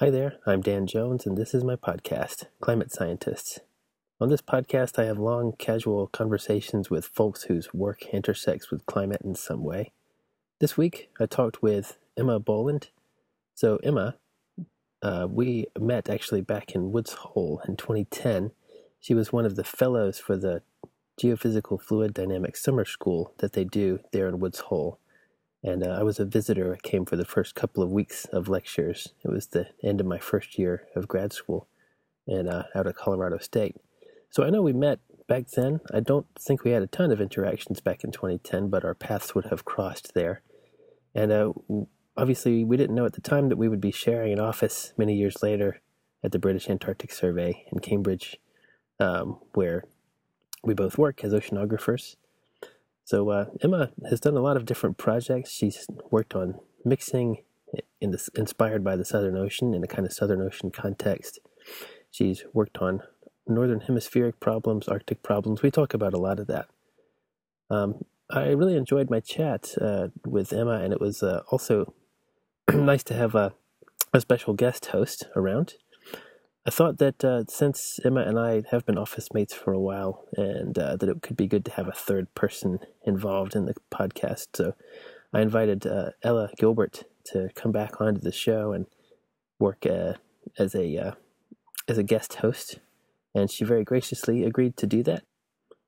Hi there, I'm Dan Jones, and this is my podcast, Climate Scientists. On this podcast, I have long, casual conversations with folks whose work intersects with climate in some way. This week, I talked with Emma Boland. So, Emma, uh, we met actually back in Woods Hole in 2010. She was one of the fellows for the Geophysical Fluid Dynamics Summer School that they do there in Woods Hole. And uh, I was a visitor. I came for the first couple of weeks of lectures. It was the end of my first year of grad school and uh, out of Colorado State. So I know we met back then. I don't think we had a ton of interactions back in 2010, but our paths would have crossed there. And uh, obviously, we didn't know at the time that we would be sharing an office many years later at the British Antarctic Survey in Cambridge, um, where we both work as oceanographers. So uh, Emma has done a lot of different projects. She's worked on mixing in the, inspired by the Southern Ocean in a kind of Southern Ocean context. She's worked on northern hemispheric problems, Arctic problems. We talk about a lot of that. Um, I really enjoyed my chat uh, with Emma, and it was uh, also nice to have a, a special guest host around. I thought that uh, since Emma and I have been office mates for a while, and uh, that it could be good to have a third person involved in the podcast, so I invited uh, Ella Gilbert to come back onto the show and work uh, as a uh, as a guest host, and she very graciously agreed to do that.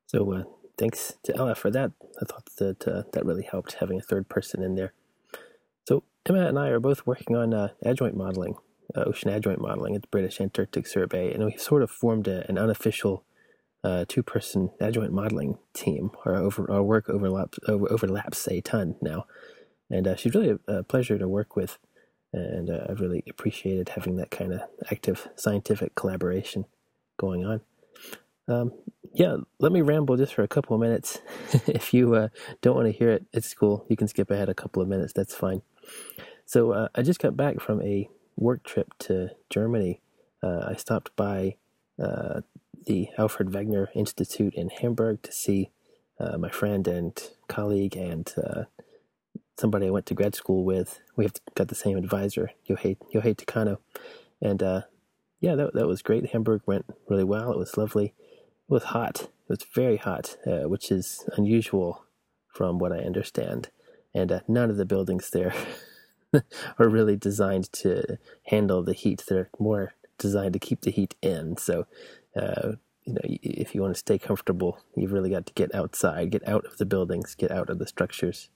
So uh, thanks to Ella for that. I thought that that really helped having a third person in there. So Emma and I are both working on adjoint modeling uh, ocean adjoint modeling at the British Antarctic Survey, and we sort of formed a, an unofficial uh, two-person adjoint modeling team. Our over our work overlaps over, overlaps a ton now, and uh, she's really a, a, pleasure to work with, and uh, I've really appreciated having that kind of active scientific collaboration going on. Um, yeah, let me ramble just for a couple of minutes. if you uh, don't want to hear it, it's cool. You can skip ahead a couple of minutes. That's fine. So uh, I just got back from a work trip to Germany, uh, I stopped by uh, the Alfred Wegener Institute in Hamburg to see uh, my friend and colleague and uh, somebody I went to grad school with. We have got the same advisor, Yohei, Yohei Takano. And uh, yeah, that, that was great. Hamburg went really well. It was lovely. It was hot. It was very hot, uh, which is unusual from what I understand. And none of the buildings there are really designed to handle the heat. They're more designed to keep the heat in. So, uh, you know, if you want to stay comfortable, you've really got to get outside, get out of the buildings, get out of the structures.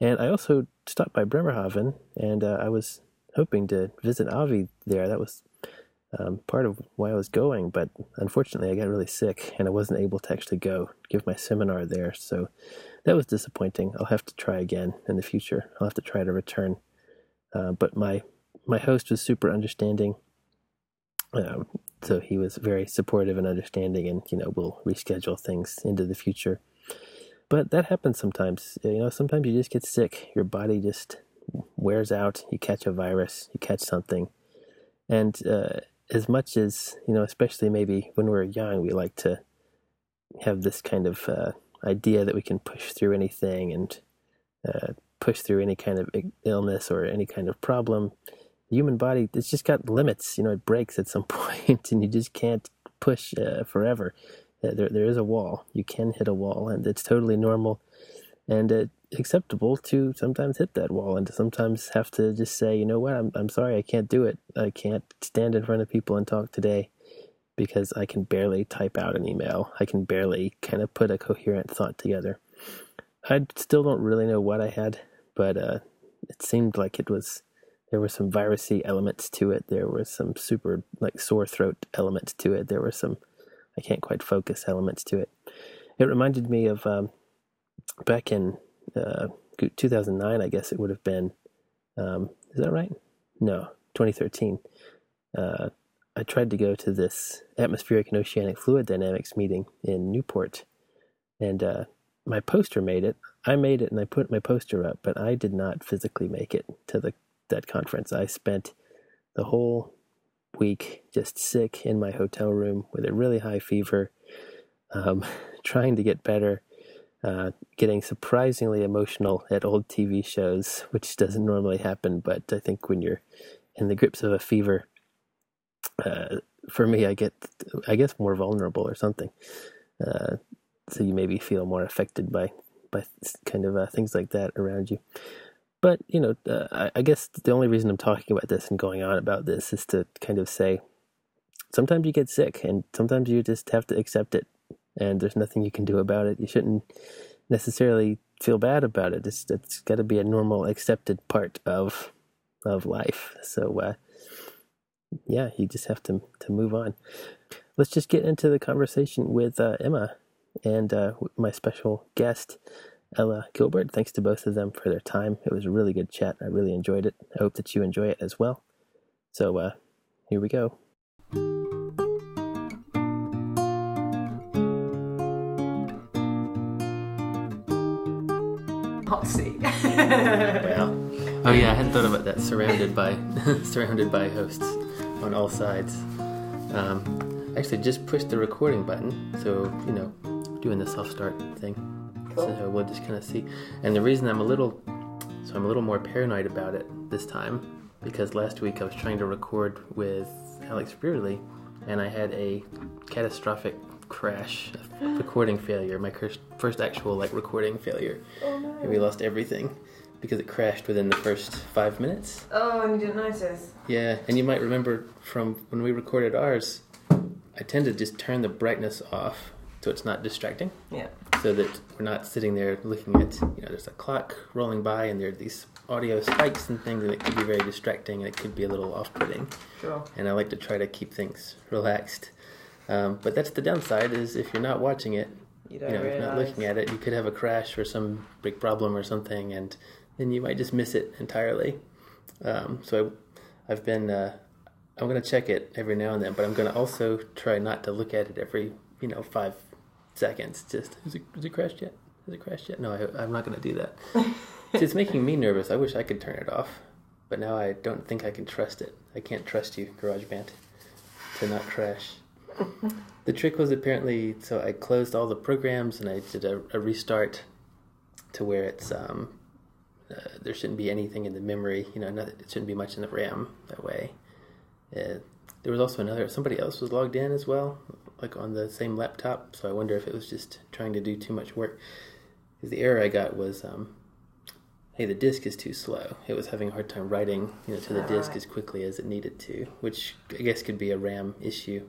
And I also stopped by Bremerhaven, and uh, I was hoping to visit Avi there. That was um, part of why I was going, but unfortunately, I got really sick, and I wasn't able to actually go give my seminar there. So that was disappointing. I'll have to try again in the future. I'll have to try to return uh, but my my host was super understanding. Um, so he was very supportive and understanding, and you know we'll reschedule things into the future. But that happens sometimes. You know, sometimes you just get sick. Your body just wears out. You catch a virus. You catch something, and uh, as much as you know, especially maybe when we're young, we like to have this kind of uh, idea that we can push through anything and uh, push through any kind of illness or any kind of problem. The human body, it's just got limits. You know, it breaks at some point, and you just can't push uh, forever. Uh, there, there is a wall. You can hit a wall, and it's totally normal and uh, acceptable to sometimes hit that wall and to sometimes have to just say, you know what, I'm, I'm sorry, I can't do it. I can't stand in front of people and talk today because I can barely type out an email. I can barely kind of put a coherent thought together. I still don't really know what I had but uh, it seemed like it was there were some virusy elements to it. There were some super like sore throat elements to it. There were some I can't quite focus elements to it. It reminded me of um, back in uh, 2009, I guess it would have been. Um, is that right? No, 2013. Uh, I tried to go to this atmospheric and oceanic fluid dynamics meeting in Newport, and uh, my poster made it. I made it and I put my poster up, but I did not physically make it to the that conference. I spent the whole week just sick in my hotel room with a really high fever, um, trying to get better, uh, getting surprisingly emotional at old TV shows, which doesn't normally happen. But I think when you're in the grips of a fever, uh, for me, I get, I guess, more vulnerable or something. Uh, so you maybe feel more affected by by kind of uh, things like that around you. But you know, uh, I, I guess the only reason I'm talking about this and going on about this is to kind of say, sometimes you get sick, and sometimes you just have to accept it, and there's nothing you can do about it. You shouldn't necessarily feel bad about it. It's it's got to be a normal, accepted part of of life. So, uh, yeah, you just have to to move on. Let's just get into the conversation with uh, Emma and uh, my special guest, Ella Gilbert. Thanks to both of them for their time. It was a really good chat. I really enjoyed it. I hope that you enjoy it as well. So, uh, here we go. Hot seat. Well, oh yeah, I hadn't thought about that. Surrounded by surrounded by hosts on all sides. Um, actually, just push the recording button. So you know, doing the self start thing. Cool. So we'll just kind of see. And the reason I'm a little, so I'm a little more paranoid about it this time because last week I was trying to record with Alex Brearley, and I had a catastrophic crash, a recording failure. My first, first actual like recording failure, oh no. and we lost everything because it crashed within the first five minutes. Oh, and you didn't notice? Yeah, and you might remember from when we recorded ours, I tend to just turn the brightness off so it's not distracting, Yeah. so that we're not sitting there looking at, you know, there's a clock rolling by and there are these audio spikes and things, and it could be very distracting and it could be a little off putting. Sure. And I like to try to keep things relaxed. Um, but that's the downside is if you're not watching it, You you know, if you're not looking at it, you could have a crash or some big problem or something, and then you might just miss it entirely. Um, so I, I've been, uh, I'm going to check it every now and then, but I'm going to also try not to look at it every, you know, five seconds. Just, has it, crashed yet? Has it crashed yet? No, I, I'm not going to do that. See, it's making me nervous. I wish I could turn it off, but now I don't think I can trust it. I can't trust you, GarageBand, to not crash. The trick was apparently so I closed all the programs and I did a, a restart to where it's um, uh, there shouldn't be anything in the memory. You know, not, it shouldn't be much in the RAM that way. Uh, there was also another somebody else was logged in as well, like on the same laptop. So I wonder if it was just trying to do too much work. Because the error I got was, um, hey, the disk is too slow. It was having a hard time writing, you know, to the disk right. as quickly as it needed to, which I guess could be a RAM issue.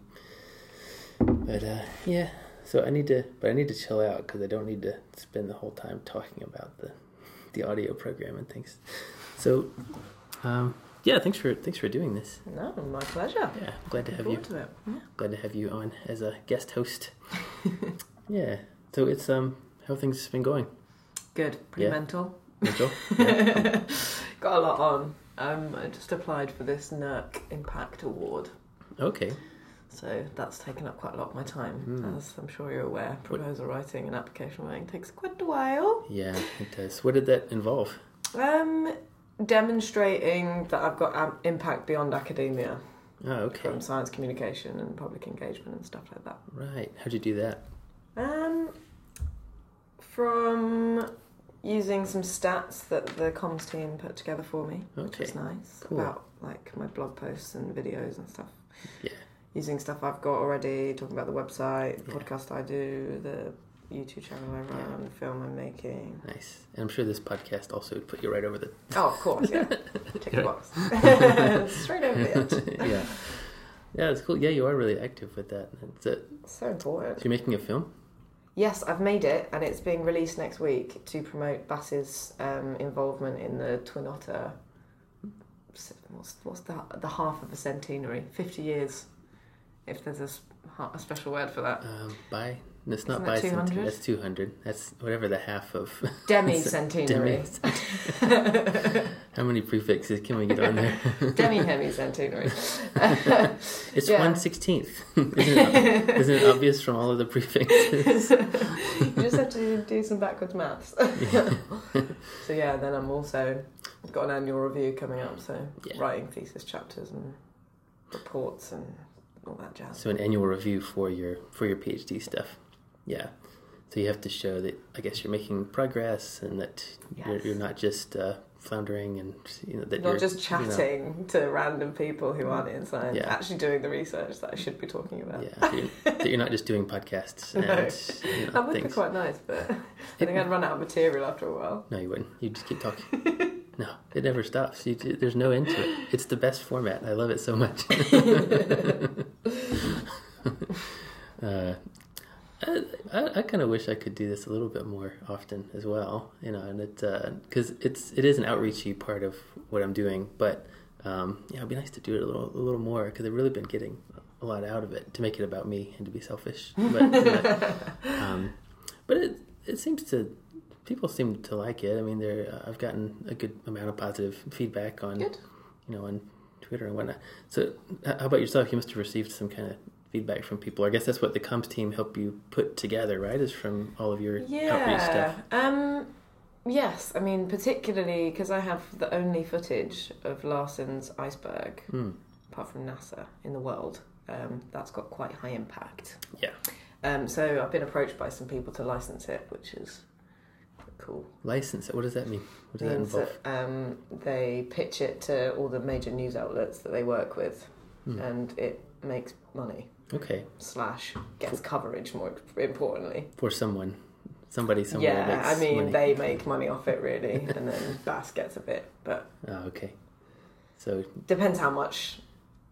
But uh, yeah, so I need to, but I need to chill out because I don't need to spend the whole time talking about the the audio program and things. So, um, yeah, thanks for thanks for doing this. No, my pleasure. Yeah, glad to have you. to it. Glad to have you on as a guest host. yeah. So it's um how things have been going, Good. Pretty Yeah. mental. Mitchell? Yeah. Got a lot on. Um, I just applied for this NERC Impact Award. okay. So that's taken up quite a lot of my time, Hmm. as I'm sure you're aware. Proposal writing and application writing takes quite a while. Yeah, it does. What did that involve? Um, demonstrating that I've got um, impact beyond academia Oh, okay. from science communication and public engagement and stuff like that. Right. How'd you do that? Um, from using some stats that the comms team put together for me, which Okay. was nice Cool. about like my blog posts and videos and stuff. Yeah. Using stuff I've got already, talking about the website, the Yeah. podcast I do, the YouTube channel I run, the film I'm making. Nice. And I'm sure this podcast also would put you right over the. Oh, of course, yeah. Tick the box. Straight over the edge. yeah. Yeah, it's cool. Yeah, you are really active with that. That's it. So important. so you're making a film? Yes, I've made it, and it's being released next week to promote BAS's um, involvement in the Twin Otter. What's, what's the the half of a centenary? Fifty years, if there's a, s- ha- a special word for that. Um, by. It's not by 200? That's 200. That's whatever the half of. demi-centenary. Demi- How many prefixes can we get on there? Demi hemi centenary. It's Yeah. one sixteenth. isn't, it, isn't it obvious from all of the prefixes? you just have to do some backwards maths. so yeah, then I'm also got an annual review coming up, so Yeah. writing thesis chapters and reports and all that jazz. So an annual review for your for your PhD stuff. Yeah. So you have to show that I guess you're making progress and that you're, you're not just uh, floundering and you know that Not you're not just you know, chatting to random people who aren't in science, Yeah. actually doing the research that I should be talking about. yeah, that you're, that you're not just doing podcasts and No. you know, That would be quite nice, but I think I'd run out of material after a while. No, you wouldn't. You just keep talking. no, it never stops. You, there's no end to it. It's the best format. I love it so much. uh, I, I, kind of wish I could do this a little bit more often as well. You know, and it because it's it is an outreachy part of what I'm doing, but um, yeah, it'd be nice to do it a little a little more because I've really been getting a lot out of it to make it about me and to be selfish. But, but, um, but it it seems to people seem to like it. I mean, there uh, I've gotten a good amount of positive feedback on Good. you know on Twitter and whatnot. So how about yourself? You must have received some kind of feedback from people. I guess that's what the comms team help you put together, right? Is from all of your outreach Yeah. stuff. Um, yes, I mean, particularly because I have the only footage of Larsen C iceberg, Hmm. apart from NASA, in the world. Um, that's got quite high impact. Yeah. Um, so I've been approached by some people to license it, which is cool. License it. What does that mean? What does that involve? that um, they pitch it to all the major news outlets that they work with, Hmm. and it makes money. Okay, Slash gets coverage. More importantly, for someone, somebody somewhere. yeah. I mean, money. they make money off it really, and then BAS gets a bit, but Oh, okay. So depends how much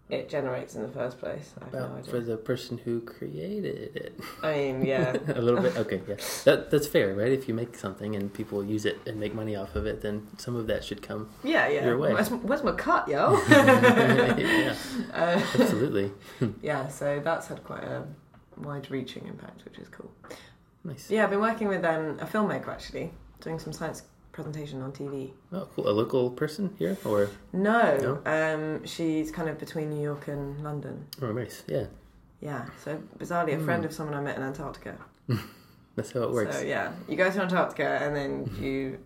it generates in the first place. No for the person who created it. I mean, yeah. a little bit. Okay, yeah, that that's fair, right? If you make something and people use it and make money off of it, then some of that should come. Yeah, yeah. Your way. Where's, where's my cut, yo? yeah, uh, absolutely. yeah, so that's had quite a wide-reaching impact, which is cool. Nice. Yeah, I've been working with um, a filmmaker actually, doing some science presentation on TV. Oh, cool. A local person here, or No, um, she's kind of between New York and London. oh, nice. Yeah, Yeah, so bizarrely, a friend Hmm. of someone I met in Antarctica. that's how it works. So yeah, you go to Antarctica and then you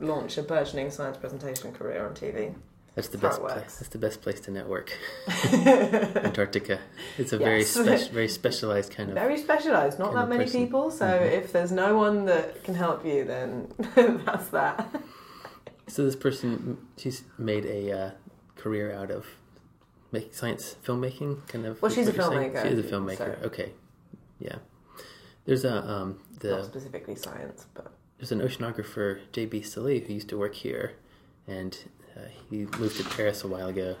launch a burgeoning science presentation career on TV. That's the best place. That's the best place to network. Antarctica. It's a very Yes. very specialized kind of. Very specialised, not that many person. people. So Mhm. if there's no one that can help you, then that's that. So this person, she's made a uh, career out of make science filmmaking, kind of. Well, she's a what you're saying? filmmaker, She is a filmmaker. so- Okay, yeah. There's a um Not specifically science, but there's an oceanographer J.B. Sallée who used to work here, and uh, he moved to Paris a while ago.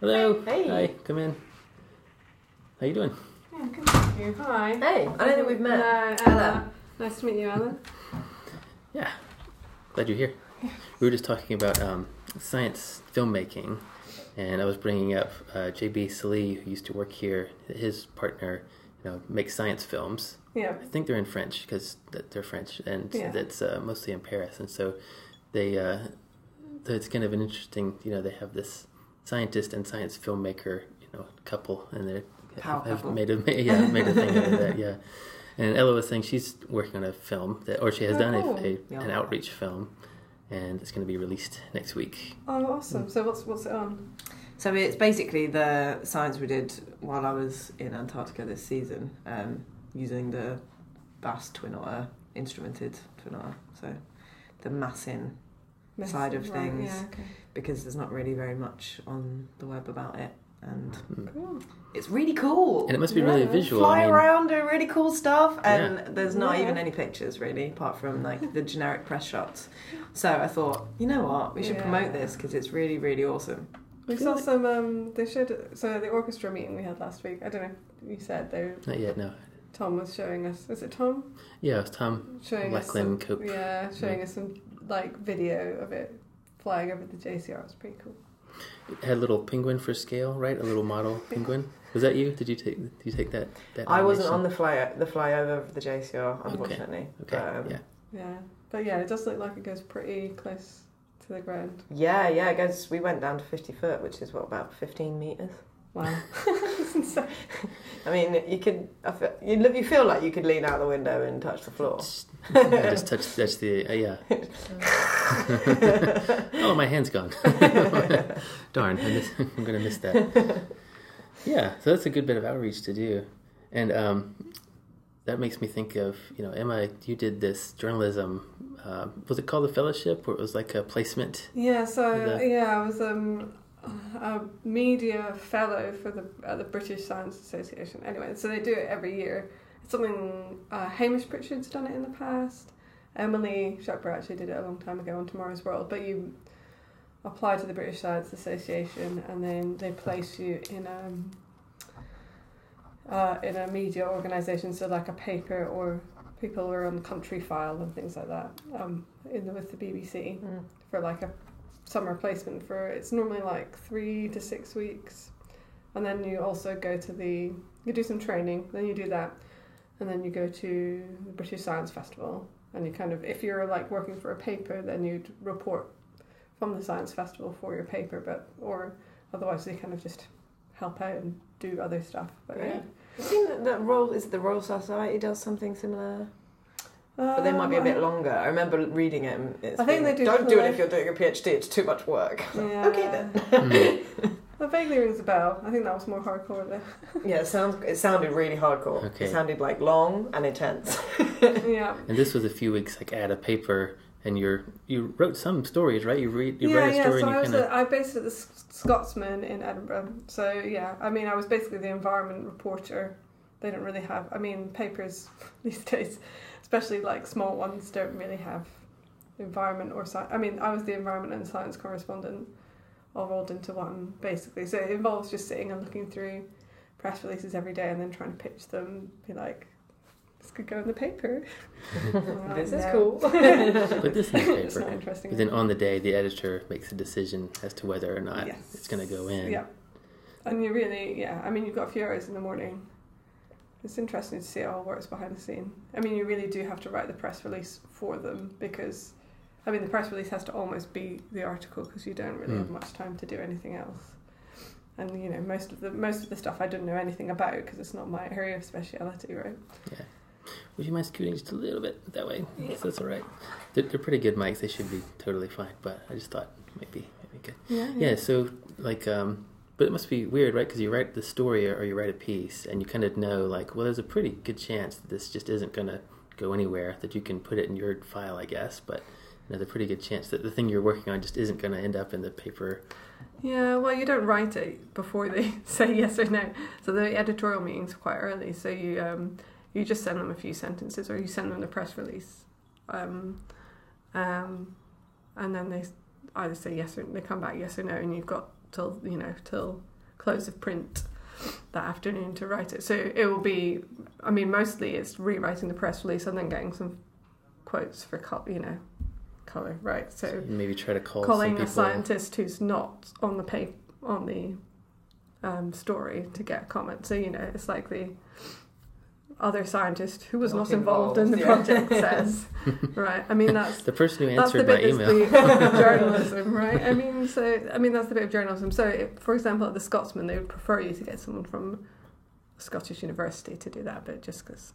Hello. Hey. Hi. Come in. How you doing? Yeah, good, thank you. Hi. hey, I don't think we've met. No, Hello. Ella. Nice to meet you, Ellen. Yeah. Glad you're here. We were just talking about um, science filmmaking, and I was bringing up uh, J.B. Sallée, who used to work here. His partner, you know, makes science films. Yeah. I think they're in French because they're French, and Yeah. that's uh, mostly in Paris. And so they, uh, so it's kind of an interesting. You know, they have this scientist and science filmmaker, you know, couple, and they have couple. made a yeah made a thing out of that. Yeah. And Ella was saying she's working on a film that, or she has Oh, done cool. a, a, Yeah. an outreach film, and it's going to be released next week. Oh, awesome. So what's what's it on? So it's basically the science we did while I was in Antarctica this season, um, using the BAS Twin Otter instrumented Twin Otter. So the MASIN Side of Right, things. Yeah. Okay. because there's not really very much on the web about it, and Cool. it's really cool. And it must be Yeah, really visual. Fly I mean, around, do really cool stuff, and there's not Yeah. even any pictures really, apart from like the generic press shots. So I thought, you know what, we should Yeah. promote this because it's really, really awesome. We saw like- some. Um, they showed so the orchestra meeting we had last week. I don't know. if You said they. Not yet, no. Tom was showing us. Is it Tom Yeah, it was Tom showing us some? Cope. Yeah, showing us some like video of it flying over the JCR. It's pretty cool. It had a little penguin for scale, right? A little model penguin. Was that you? Did you take? Did you take that? that I wasn't on the fly the flyover of the JCR, unfortunately. Okay. But, um, yeah. Yeah, but yeah, it does look like it goes pretty close to the ground. yeah, yeah. it goes. we went down to fifty foot, which is what about fifteen meters. Wow, I mean, you could. I feel, you look- you feel like you could lean out the window and touch the floor. I just touched. That's the. Uh, yeah. oh, my hand's gone. Darn, I miss, I'm gonna miss that. Yeah, so that's a good bit of outreach to do, and um, that makes me think of you know Emma. You did this journalism. Uh, was it called the fellowship, or it was like a placement? Yeah, so The- yeah, I was um, a media fellow for the uh, the British Science Association. Anyway, so they do it every year. It's something uh, Hamish Pritchard's done it in the past. Emily Shepard actually did it a long time ago on Tomorrow's World. But you apply to the British Science Association, and then they place you in um, uh, in a media organisation, so like a paper or people who are on the Countryfile and things like that. Um, in the, with the BBC Mm. for like a summer placement for it's normally like three to six weeks. And then you also go to the you do some training then you do that. And then you go to the british science festival. And you kind of if you're like working for a paper then you'd report from the science festival for your paper but or otherwise they kind of just help out and do other stuff. But yeah. Great. I think that, that Royal is the Royal Society does something similar, but they might be a Um, bit longer. I remember reading it. And it's I think been they like, do Don't do it if you're doing a PhD. It's too much work. yeah. Okay then. That vaguely rings a bell. I think that was more hardcore though. Yeah, it sounds. It sounded really hardcore. Okay. It sounded like long and intense. yeah. And this was a few weeks like at a paper, and you're you wrote some stories, right? You read you yeah, read a yeah. story So and I was kind a, I based it at the Scotsman in Edinburgh. So yeah, I mean, I was basically the environment reporter. They don't really have. I mean, papers these days, especially like small ones, don't really have environment or science. I mean, I was the environment and science correspondent, all rolled into one basically. So it involves just sitting and looking through press releases every day and then trying to pitch them. Be like, this could go in the paper. I'm like, this is cool. put this in the paper. it's not paper. interesting. But then on the day, the editor makes a decision as to whether or not Yes. it's going to go in. Yeah. And you really, yeah, I mean, you've got a few hours in the morning. It's interesting to see how it all works behind the scene. I mean, you really do have to write the press release for them because, I mean, the press release has to almost be the article because you don't really have Mm. much time to do anything else. And you know, most of the most of the stuff I didn't know anything about because it's not my area of speciality, right? Yeah. Would you mind scooting just a little bit that way? Yes, that's all right. They're, they're pretty good mics. They should be totally fine. But I just thought it might be, might be good. Yeah. Yeah. So like, um, but it must be weird, right? Because you write the story or you write a piece, and you kind of know, like, well, there's a pretty good chance that this just isn't going to go anywhere. That you can put it in your file, I guess. But you know, there's a pretty good chance that the thing you're working on just isn't going to end up in the paper. Yeah, well, you don't write it before they say yes or no. So the editorial meetings are quite early. So you um, you just send them a few sentences, or you send them the press release, um, um, and then they either say yes or they come back yes or no, and you've got till you know till close of print that afternoon to write it. So it will be, I mean, mostly it's rewriting the press release and then getting some quotes for col- you know color, right? So And maybe try to call calling some a scientist who's not on the pay on the um, story to get a comment. So you know, it's like the other scientist who was Not not, involved, in the yeah. project says, right? I mean, that's The person who that's the answered my email. that's the journalism, right? I mean, so I mean that's the bit of journalism. So, if, for example, at the Scotsman, they would prefer you to get someone from a Scottish university to do that, but just because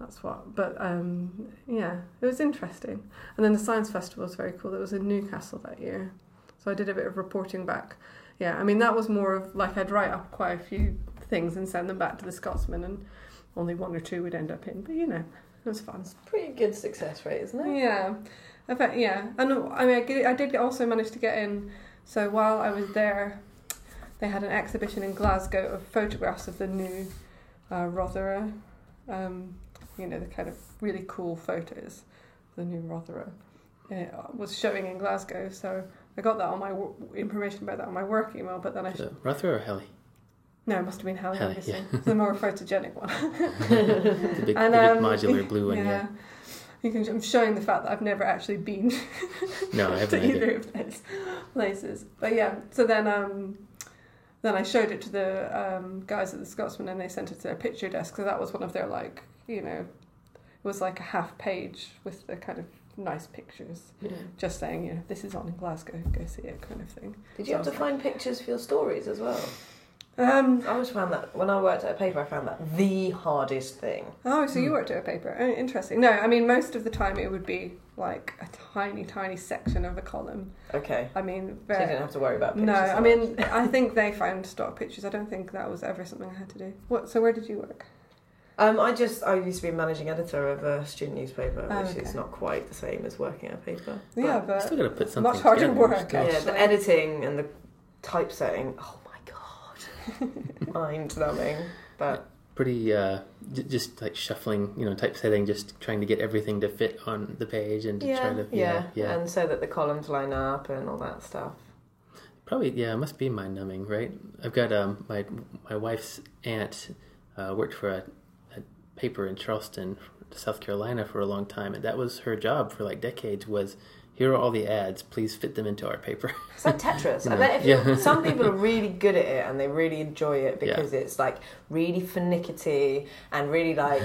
that's what. But um, yeah, it was interesting. And then the science festival was very cool. It was in Newcastle that year, so I did a bit of reporting back. Yeah, I mean that was more of like I'd write up quite a few things and send them back to the Scotsman, and only one or two would end up in. But you know, it was fun. Pretty good success rate, isn't it? Yeah, I fact, yeah, and I mean, I, get, I did also manage to get in. So while I was there, they had an exhibition in Glasgow of photographs of the new uh, Rothera. Um, you know, the kind of really cool photos, the new Rothera. It was showing in Glasgow, so I got that on my wo- information about that on my work email. But then I So, Rothera or Halley? No, it must have been Halley. Halley, obviously. yeah. It's the more photogenic one. The big, And, the big um, modular blue one, yeah. You can, I'm showing the fact that I've never actually been No, I to haven't either either. of those places. But yeah, so then um, then I showed it to the um, guys at the Scotsman and they sent it to their picture desk. So that was one of their like, you know, it was like a half page with the kind of nice pictures, Yeah. just saying, you know, this is on in Glasgow, go see it, kind of thing. Did you have to find pictures for your stories as well? Um, I always found that when I worked at a paper, I found that the hardest thing. oh, so you Hmm. worked at a paper? Oh, interesting. No, I mean most of the time it would be like a tiny, tiny section of a column. Okay, I mean, so you didn't have to worry about pictures. No, so I much. mean, I think they found stock pictures. I don't think that was ever something I had to do. What? So where did you work? Um, I just I used to be managing editor of a student newspaper, Oh, which is not quite the same as working at a paper. Yeah, You but still got to put something much harder work, yeah, the editing and the typesetting. Oh my god, mind numbing. But Pretty, uh, j- just like shuffling, you know, typesetting, just trying to get everything to fit on the page and to yeah, try to, yeah, yeah. and so that the columns line up and all that stuff. Probably, yeah, it must be mind numbing, right? I've got um, my my wife's aunt uh, worked for a, a paper in Charleston, South Carolina, for a long time, and that was her job for like decades. Was here are all the ads, please fit them into our paper. It's like Tetris. I bet if Yeah. you some people are really good at it and they really enjoy it because it's like really finickety and really like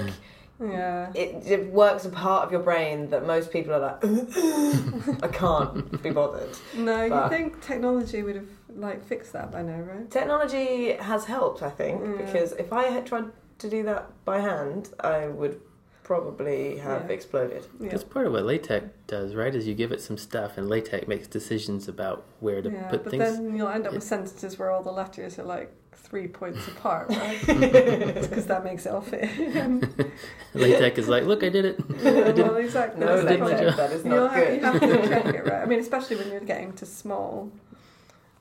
yeah. it, it works a part of your brain that most people are like I can't be bothered. No, you think technology would have like fixed that by now, right? Technology has helped, I think, Mm. because if I had tried to do that by hand, I would probably have Yeah. exploded. Yeah. That's part of what LaTeX does, right? Is you give it some stuff, and LaTeX makes decisions about where to yeah, put but things. But then you'll end up with sentences where all the letters are like three points apart, right? Because that makes it all fit. LaTeX is like, look, I did it. I did well, it. exactly. No, that's the did my that is You'll not have, good. you have to check it, right? I mean, especially when you're getting to small,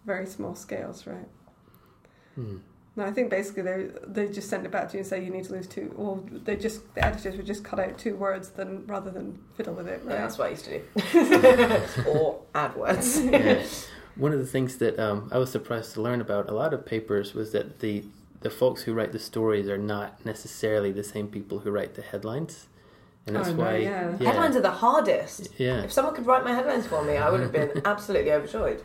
very small scales, right? Hmm. No, I think basically they they just send it back to you and say you need to lose two. Or they just the editors would just cut out two words then rather than fiddle with it, Yeah, that's what I used to do. or AdWords. Yeah. One of the things that um, I was surprised to learn about a lot of papers was that the the folks who write the stories are not necessarily the same people who write the headlines, and that's Oh, no, why yeah. Headlines are the hardest. yeah. If someone could write my headlines for me, I would have been absolutely overjoyed.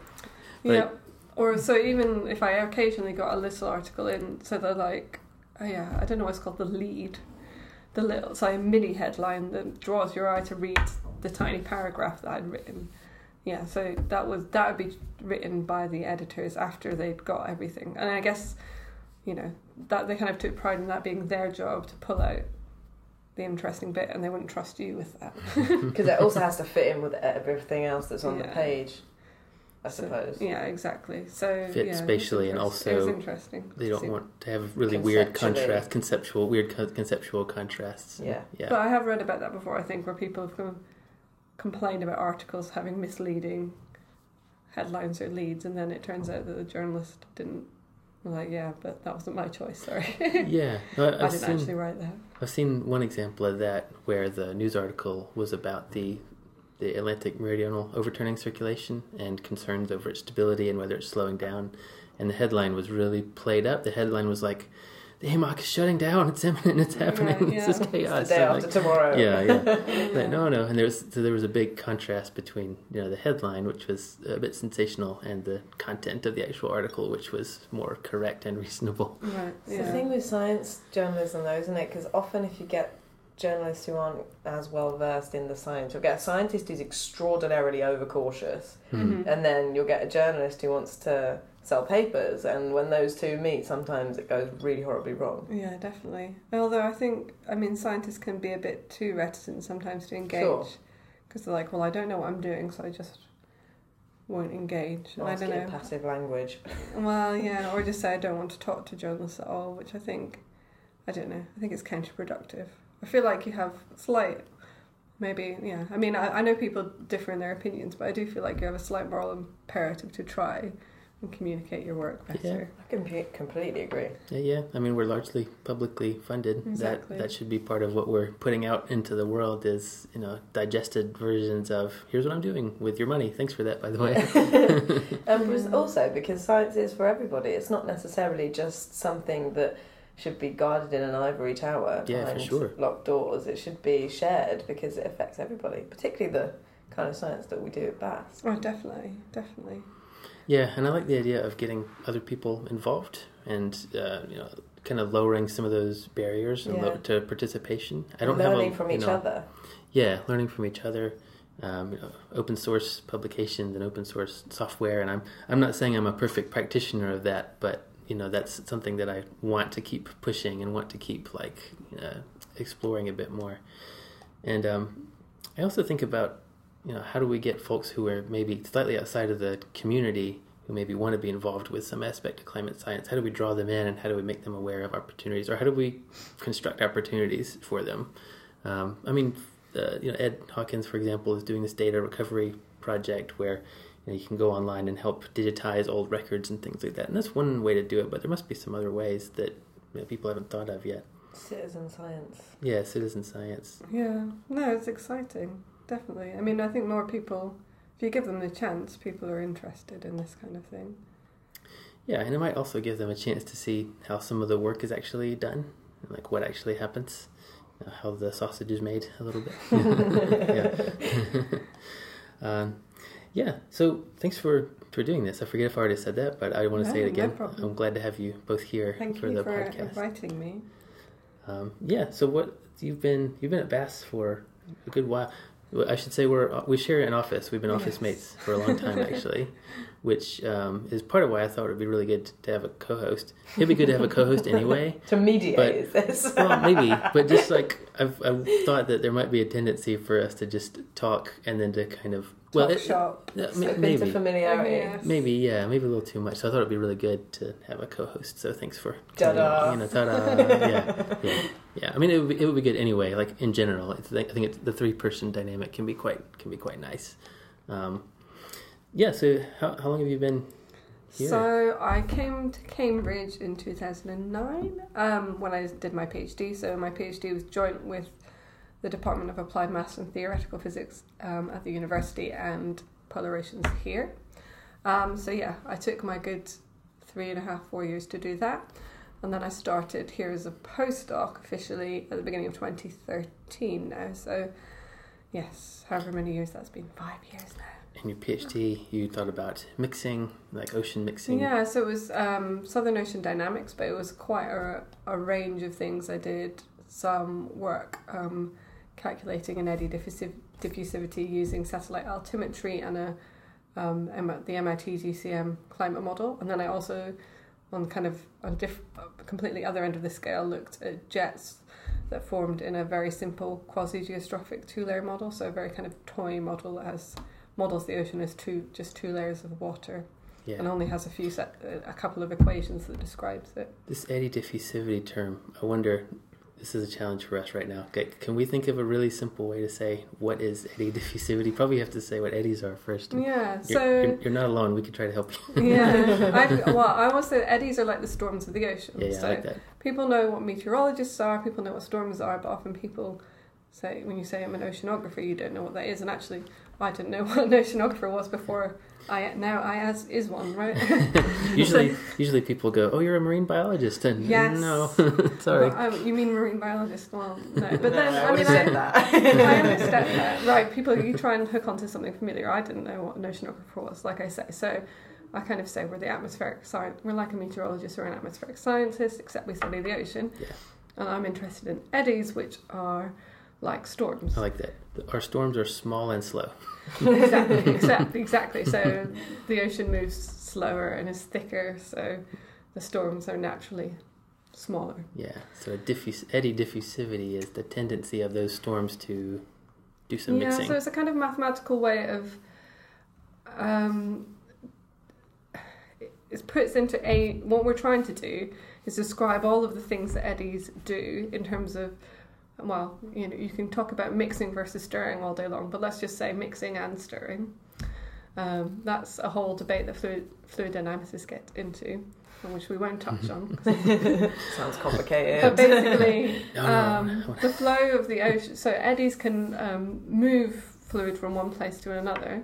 Yeah. Or so even if I occasionally got a little article in, so they're like, oh yeah, I don't know what's called the lead, the little, so a mini headline that draws your eye to read the tiny paragraph that I'd written. Yeah, so that was that would be written by the editors after they'd got everything, and I guess, you know, that they kind of took pride in that being their job to pull out the interesting bit, and they wouldn't trust you with that. Because it also has to fit in with everything else that's on the page, I So, suppose. yeah, exactly. So Fit yeah, spatially and interest- it also interesting. They don't want to have really weird contrast, conceptual, weird co- conceptual contrasts. Yeah. yeah. But I have read about that before. I think where people have com- complained about articles having misleading headlines or leads, and then it turns out that the journalist didn't. I'm like, yeah, but that wasn't my choice. Sorry, yeah. No, I- I didn't seen actually write that. I've seen one example of that where the news article was about the the Atlantic Meridional overturning circulation and concerns over its stability and whether it's slowing down. And the headline was really played up. The headline was like, "The AMOC is shutting down. It's imminent. It's happening. yeah. is just It's the chaos." day So, after like, tomorrow. yeah, yeah. Like, no, no, and there was so there was a big contrast between you know the headline, which was a bit sensational, and the content of the actual article, which was more correct and reasonable. Right. It's Yeah. the thing with science journalism, though, isn't it? Because often, if you get journalists who aren't as well versed in the science, you'll get a scientist who's extraordinarily overcautious, Mhm. and then you'll get a journalist who wants to sell papers. And when those two meet, sometimes it goes really horribly wrong. Yeah, definitely. Although I think, I mean, scientists can be a bit too reticent sometimes to engage Sure. because they're like, well, I don't know what I'm doing, so I just won't engage. And I don't know. passive language. Well, yeah, or just say I don't want to talk to journalists at all, which I think, I don't know, I think it's counterproductive. I feel like you have slight, maybe, yeah. I mean, I, I know people differ in their opinions, but I do feel like you have a slight moral imperative to try and communicate your work better. Yeah. I can completely agree. Yeah, yeah. I mean, we're largely publicly funded. Exactly. That that should be part of what we're putting out into the world. Is you know digested versions of here's what I'm doing with your money. Thanks for that, by the way. And but also because science is for everybody. It's not necessarily just something that should be guarded in an ivory tower Yeah, for behind sure. locked doors. It should be shared because it affects everybody, particularly the kind of science that we do at BAS. Oh, definitely, definitely. Yeah, and I like the idea of getting other people involved and uh, you know kind of lowering some of those barriers and Yeah. lo- to participation. I don't learning have a, from each know, other. Yeah, learning from each other. Um, you know, open source publications and open source software, and I'm I'm not saying I'm a perfect practitioner of that, but you know that's something that I want to keep pushing and want to keep like uh, exploring a bit more. And um, I also think about you know how do we get folks who are maybe slightly outside of the community who maybe want to be involved with some aspect of climate science? How do we draw them in, and how do we make them aware of opportunities, or how do we construct opportunities for them? Um, I mean, uh, you know, Ed Hawkins, for example, is doing this data recovery project where you, know, you can go online and help digitize old records and things like that. And that's one way to do it, but there must be some other ways that you know, people haven't thought of yet. Citizen science. Yeah, citizen science. Yeah, no, it's exciting, definitely. I mean, I think more people, if you give them the chance, people are interested in this kind of thing. Yeah, and it might also give them a chance to see how some of the work is actually done, like what actually happens, you know, how the sausage is made a little bit. yeah. um, yeah. So thanks for for doing this. I forget if I already said that, but I want to No, say it again. problem. I'm glad to have you both here Thank for you the for podcast. inviting me. Um, yeah. So what you've been you've been at BAS for a good while. I should say we're we share an office. We've been office Yes. mates for a long time actually, which um, is part of why I thought it'd be really good to have a co-host. It'd be good to have a co-host anyway. To mediate But- this? Well, maybe, but just like I've, I've thought that there might be a tendency for us to just talk and then to kind of well, Talk it, shop. yeah, ma- Slip into maybe, familiarity. Yes. maybe, yeah, maybe a little too much. So I thought it'd be really good to have a co-host. So thanks for Ta-da. You know, ta-da. yeah, yeah, yeah. I mean, it would be, it would be good anyway. Like in general, I think I think it's, the three-person dynamic can be quite can be quite nice. Um, yeah. So how how long have you been here? So I came to Cambridge in 2009 um, when I did my PhD. So my PhD was joint with the Department of Applied Maths and Theoretical Physics um, at the university and Polar Oceans here. Um, so yeah, I took my good three and a half, four years to do that. And then I started here as a postdoc officially at the beginning of 2013 now. So yes, however many years that's been, five years now. in your PhD, you thought about mixing, like ocean mixing. Yeah, so it was um, Southern Ocean Dynamics, but it was quite a, a range of things. I did some work um, calculating an eddy diffusiv- diffusivity using satellite altimetry and a um, the MIT GCM climate model, and then I also, on kind of a diff- completely other end of the scale, looked at jets that formed in a very simple quasi-geostrophic two-layer model, so a very kind of toy model that has models the ocean as two just two layers of water Yeah. and only has a few set, a couple of equations that describes it. This eddy diffusivity term, I wonder, this is a challenge for us right now. Okay, Can we think of a really simple way to say what is eddy diffusivity? Probably have to say what eddies are first. Yeah, You're, so you're, you're not alone. We could try to help you. yeah, I, well, I always say eddies are like the storms of the ocean. Yeah, yeah, so I like that. people know what meteorologists are, people know what storms are, but often people say when you say I'm an oceanographer, you don't know what that is. And actually, I didn't know what an oceanographer was before I now I as is one, right? Usually, usually people go, "Oh, you're a marine biologist," and Yes. no, sorry. Well, um, you mean marine biologist? Well, no, but No, then I I mean I, said that. I understand that. Right, people, you try and hook onto something familiar. I didn't know what an oceanographer was, like I say. So I kind of say we're the atmospheric science, we're like a meteorologist or an atmospheric scientist, except we study the ocean. Yeah. And I'm interested in eddies, which are like storms. I like that. Our storms are small and slow. exactly, exactly, exactly. So the ocean moves slower and is thicker, so the storms are naturally smaller. Yeah. So diffus- eddy diffusivity is the tendency of those storms to do some yeah, mixing. so it's a kind of mathematical way of um, it puts into a what we're trying to do is describe all of the things that eddies do in terms of well, you know, you can talk about mixing versus stirring all day long, but let's just say mixing and stirring. Um, that's a whole debate that fluid, fluid dynamicists get into, which we won't touch on. Sounds complicated. But basically, No, no, um, the flow of the ocean. So eddies can um, move fluid from one place to another,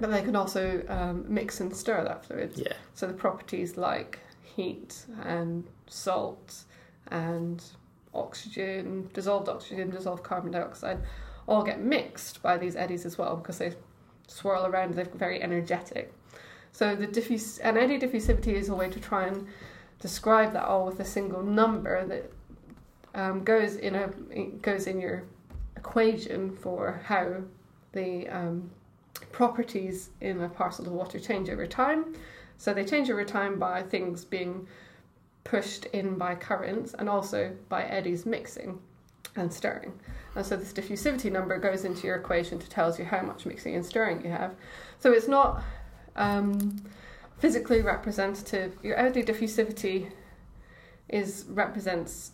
but they can also um, mix and stir that fluid. yeah. So the properties like heat and salt and oxygen, dissolved oxygen, dissolved carbon dioxide, all get mixed by these eddies as well because they swirl around. They're very energetic. So the diffuse and eddy diffusivity is a way to try and describe that all with a single number that um, goes in a goes in your equation for how the um, properties in a parcel of water change over time. So they change over time by things being pushed in by currents and also by eddies mixing and stirring. And so this diffusivity number goes into your equation to tells you how much mixing and stirring you have. So it's not um, physically representative. Your eddy diffusivity is represents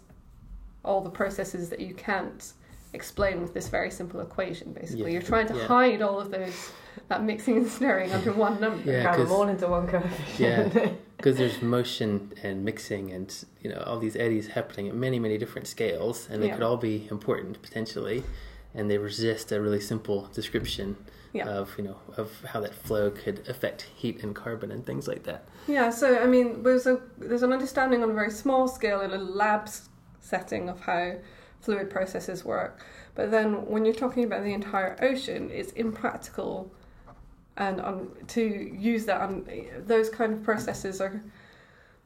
all the processes that you can't explain with this very simple equation. Basically, Yeah. you're trying to Yeah. hide all of those that mixing and stirring under one number. Yeah, Cram them 'cause- all into one coefficient. Yeah. because there's motion and mixing and you know all these eddies happening at many many different scales and they Yeah. could all be important potentially and they resist a really simple description Yeah. of you know of how that flow could affect heat and carbon and things like that Yeah, so I mean, there's a there's an understanding on a very small scale in a lab setting of how fluid processes work, but then when you're talking about the entire ocean, it's impractical, and on to use that on those kind of processes are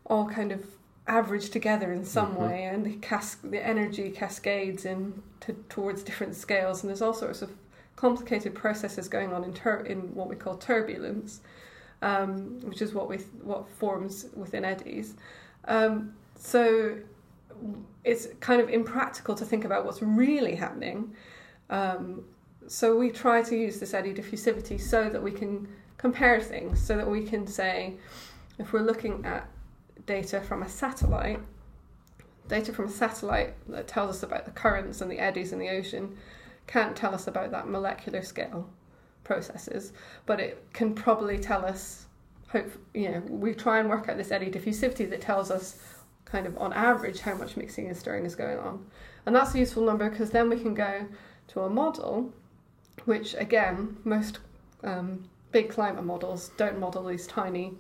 all kind of averaged together in some Mhm. way, and the cas- the energy cascades in to, towards different scales, and there's all sorts of complicated processes going on in tur- in what we call turbulence um, which is what we what forms within eddies. Um, so it's kind of impractical to think about what's really happening. Um, so we try to use this eddy diffusivity so that we can compare things, so that we can say, if we're looking at data from a satellite, data from a satellite that tells us about the currents and the eddies in the ocean can't tell us about that molecular scale processes, but it can probably tell us. Hope you know we try and work out this eddy diffusivity that tells us kind of on average how much mixing and stirring is going on, and that's a useful number because then we can go to a model, which again most um, big climate models don't model these tiny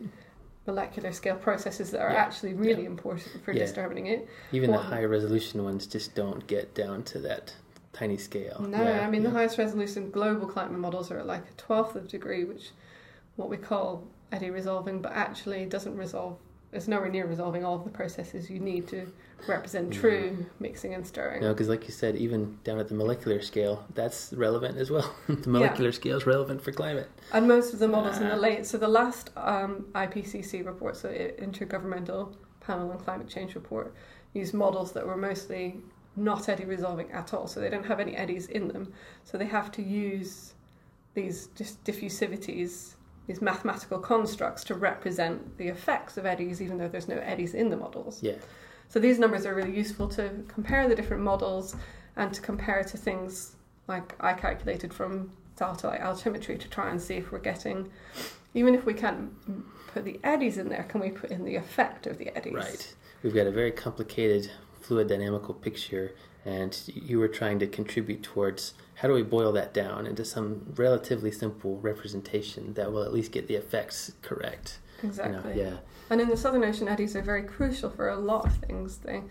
molecular scale processes that are Yeah. actually really Yeah. important for Yeah. determining it. even Well- the high resolution ones just don't get down to that tiny scale No, I mean the highest resolution global climate models are at like a twelfth of a degree, which what we call eddy resolving, but actually doesn't resolve. It's nowhere near resolving all of the processes you need to represent No. true mixing and stirring. no because like you said even down at the molecular scale that's relevant as well the molecular scale is relevant for climate And most of the models in the Ah. late, so the last um, IPCC report, so Intergovernmental Panel on Climate Change report, used models that were mostly not eddy resolving at all, so they don't have any eddies in them. So they have to use these just diffusivities, these mathematical constructs to represent the effects of eddies, even though there's no eddies in the models. yeah So these numbers are really useful to compare the different models and to compare to things like I calculated from satellite altimetry to try and see if we're getting, even if we can't put the eddies in there, can we put in the effect of the eddies? Right. We've got a very complicated fluid dynamical picture, and you were trying to contribute towards how do we boil that down into some relatively simple representation that will at least get the effects correct. you know? Exactly. yeah. And in the Southern Ocean, eddies are very crucial for a lot of things. They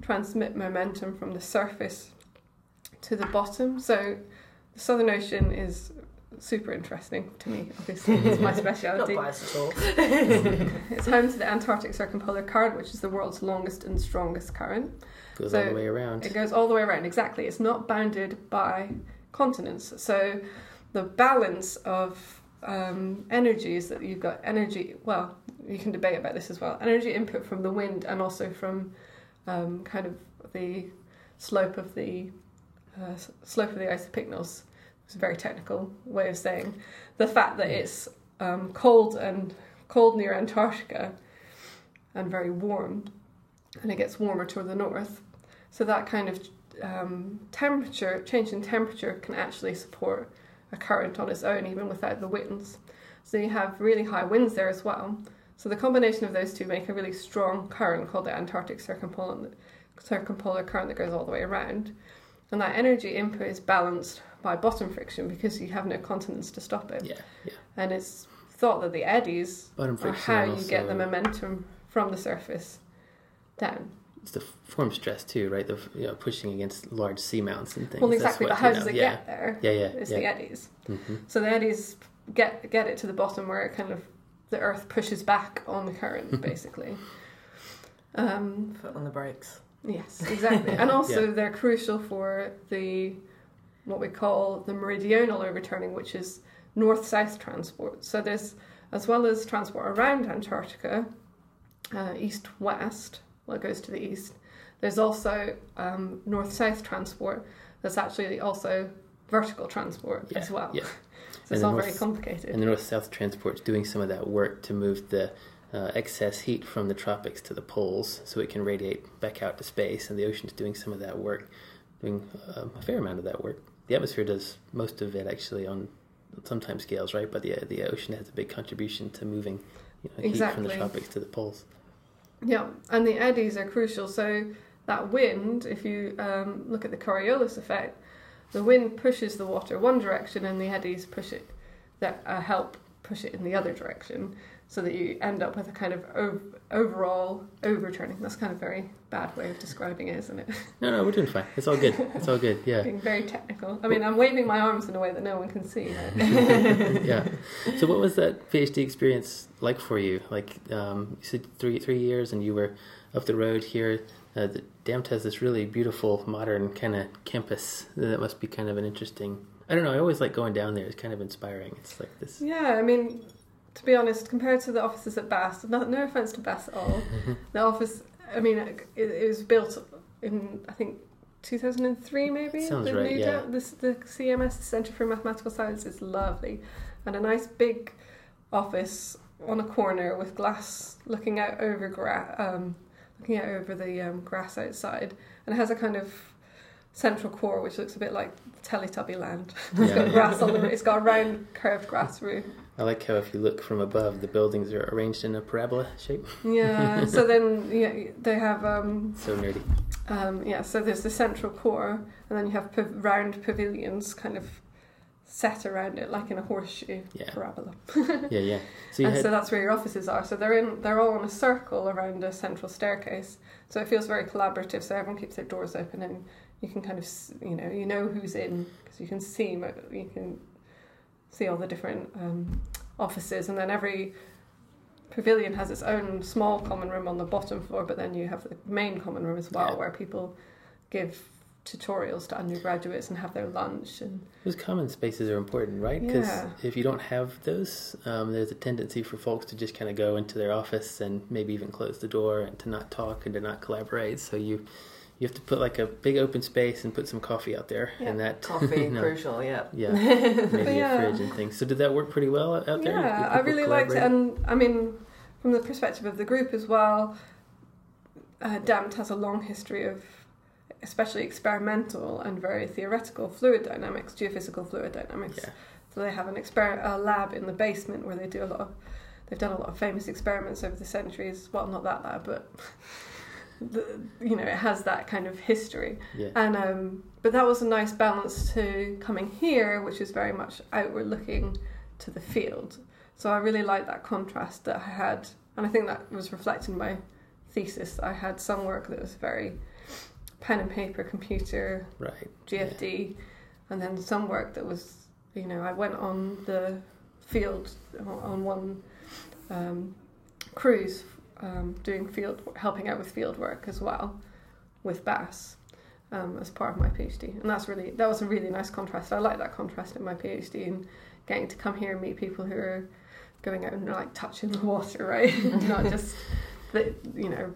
transmit momentum from the surface to the bottom. So the Southern Ocean is super interesting to me, obviously. It's my Not biased at all. It's home to the Antarctic Circumpolar Current, which is the world's longest and strongest current. Goes So all the way around. It goes all the way around, exactly. It's not bounded by continents. So the balance of um, energy is that you've got energy, well, you can debate about this as well energy input from the wind and also from um, kind of the slope of the uh, slope of the isopycnals. It's a very technical way of saying the fact that it's um, cold and cold near Antarctica and very warm, and it gets warmer toward the north. So that kind of um, temperature change in temperature can actually support a current on its own, even without the winds. So you have really high winds there as well. So the combination of those two make a really strong current called the Antarctic circumpolar, circumpolar current that goes all the way around. And that energy input is balanced by bottom friction because you have no continents to stop it. Yeah, yeah. And it's thought that the eddies Bottom are how you get the momentum from the surface down. It's the form stress too, right? The you know, pushing against large seamounts and things. Well, exactly, what, but how you does it yeah. get there? Yeah, yeah, It's yeah. the eddies. hmm So the eddies get get it to the bottom where it kind of the earth pushes back on the current, basically. Um, Foot on the brakes. yes, exactly. And also Yeah. they're crucial for the what we call the meridional overturning, which is north-south transport. So there's as well as transport around Antarctica, uh, east-west. Well, it goes to the east. There's also um, north-south transport. That's actually also vertical transport Yeah, as well. yeah. So it's all north- very complicated. And the North South transport is doing some of that work to move the uh, excess heat from the tropics to the poles so it can radiate back out to space. And the ocean's doing some of that work, doing um, a fair amount of that work. The atmosphere does most of it actually on some time scales, right? But the the ocean has a big contribution to moving you know, heat from the tropics to the poles. Yeah, and the eddies are crucial. So that wind, if you um, look at the Coriolis effect, the wind pushes the water one direction, and the eddies push it that uh, help push it in the other direction, so that you end up with a kind of ov- overall overturning. That's kind of a very bad way of describing it, isn't it? No, no, we're doing fine. It's all good. It's all good. Yeah. Being very technical. I mean, I'm waving my arms in a way that no one can see. Yeah. So, what was that PhD experience like for you? Like, um, you said three three years, and you were up the road here. Uh, the DAMTP has this really beautiful, modern kind of campus. That must be kind of an interesting. I don't know. I always like going down there. It's kind of inspiring. It's like this. Yeah, I mean, to be honest, compared to the offices at BAS, no, no offense to BAS at all, the office, I mean, it, it was built in, I think, 2003 maybe? Sounds the right, new yeah. This, the CMS, the Centre for Mathematical Science, is lovely. And a nice big office on a corner with glass looking out over gra- um, looking out over the um, grass outside. And it has a kind of central core which looks a bit like Teletubby land. it's Yeah. got grass on the roof. It's got a round curved grass roof. I like how if you look from above, the buildings are arranged in a parabola shape. Yeah. so then yeah, they have um, So nerdy. um, yeah. So there's the central core, and then you have pav- round pavilions kind of set around it like in a horseshoe Yeah. parabola. Yeah, yeah. So and had so that's where your offices are. So they're in they're all in a circle around a central staircase. So it feels very collaborative. So everyone keeps their doors open, and you can kind of you know you know who's in because you can see you can see all the different um, offices, and then every pavilion has its own small common room on the bottom floor. But then you have the main common room as well, Yeah. where people give tutorials to undergraduates and have their lunch and Those common spaces are important, right? Because Yeah. if you don't have those, um, there's a tendency for folks to just kind of go into their office and maybe even close the door and to not talk and to not collaborate. So you you have to put like a big open space and put some coffee out there, Yeah. and that Coffee, you know, crucial, yeah. yeah, maybe Yeah. a fridge and things. So did that work pretty well out out there? Yeah, I really liked it, and I mean, from the perspective of the group as well, uh, DAMTP has a long history of, especially experimental and very theoretical fluid dynamics, geophysical fluid dynamics. Yeah, So they have an exper- a lab in the basement where they do a lot of, they've done a lot of famous experiments over the centuries. Well, not that lab, but. The, you know, it has that kind of history. yeah, And um, but that was a nice balance to coming here, which is very much outward looking to the field. So I really like that contrast that I had, and I think that was reflected in my thesis. I had some work that was very pen and paper, computer, right. GFD, and then some work that was, you know, I went on the field on one um, cruise, um, doing field, helping out with field work as well, with BAS, um, as part of my PhD, and that's really that was a really nice contrast. I like that contrast in my PhD and getting to come here and meet people who are going out and like touching the water, right? Not just the you know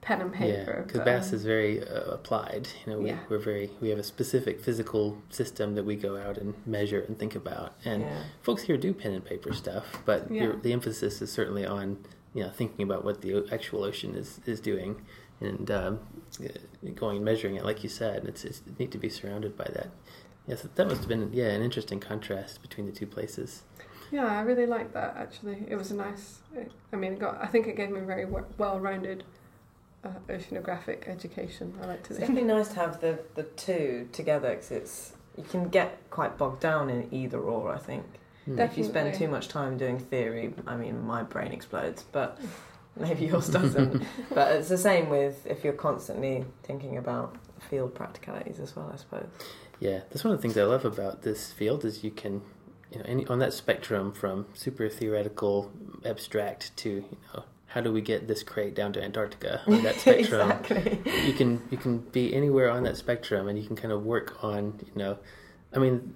pen and Yeah, paper. because but, BAS um, is very uh, applied. You know, we, Yeah. we're very we have a specific physical system that we go out and measure and think about, and yeah. folks here do pen and paper stuff, but Yeah. the emphasis is certainly on you know thinking about what the actual ocean is is doing and um, uh, going and measuring it, like you said. It's, it's neat to be surrounded by that. Yes, that must have been yeah an interesting contrast between the two places. Yeah, I really liked that actually. It was a nice. I mean, it got. I think it gave me a very well-rounded uh, oceanographic education. I like to It's think. definitely nice to have the, the two together because it's you can get quite bogged down in either or. I think Hmm. if you spend too much time doing theory, I mean, my brain explodes, but maybe yours doesn't. but it's the same with if you're constantly thinking about field practicalities as well. I suppose. Yeah, that's one of the things I love about this field is you can, you know, any, on that spectrum from super theoretical, abstract to you know how do we get this crate down to Antarctica on that spectrum. exactly. you can you can be anywhere on that spectrum and you can kind of work on you know i mean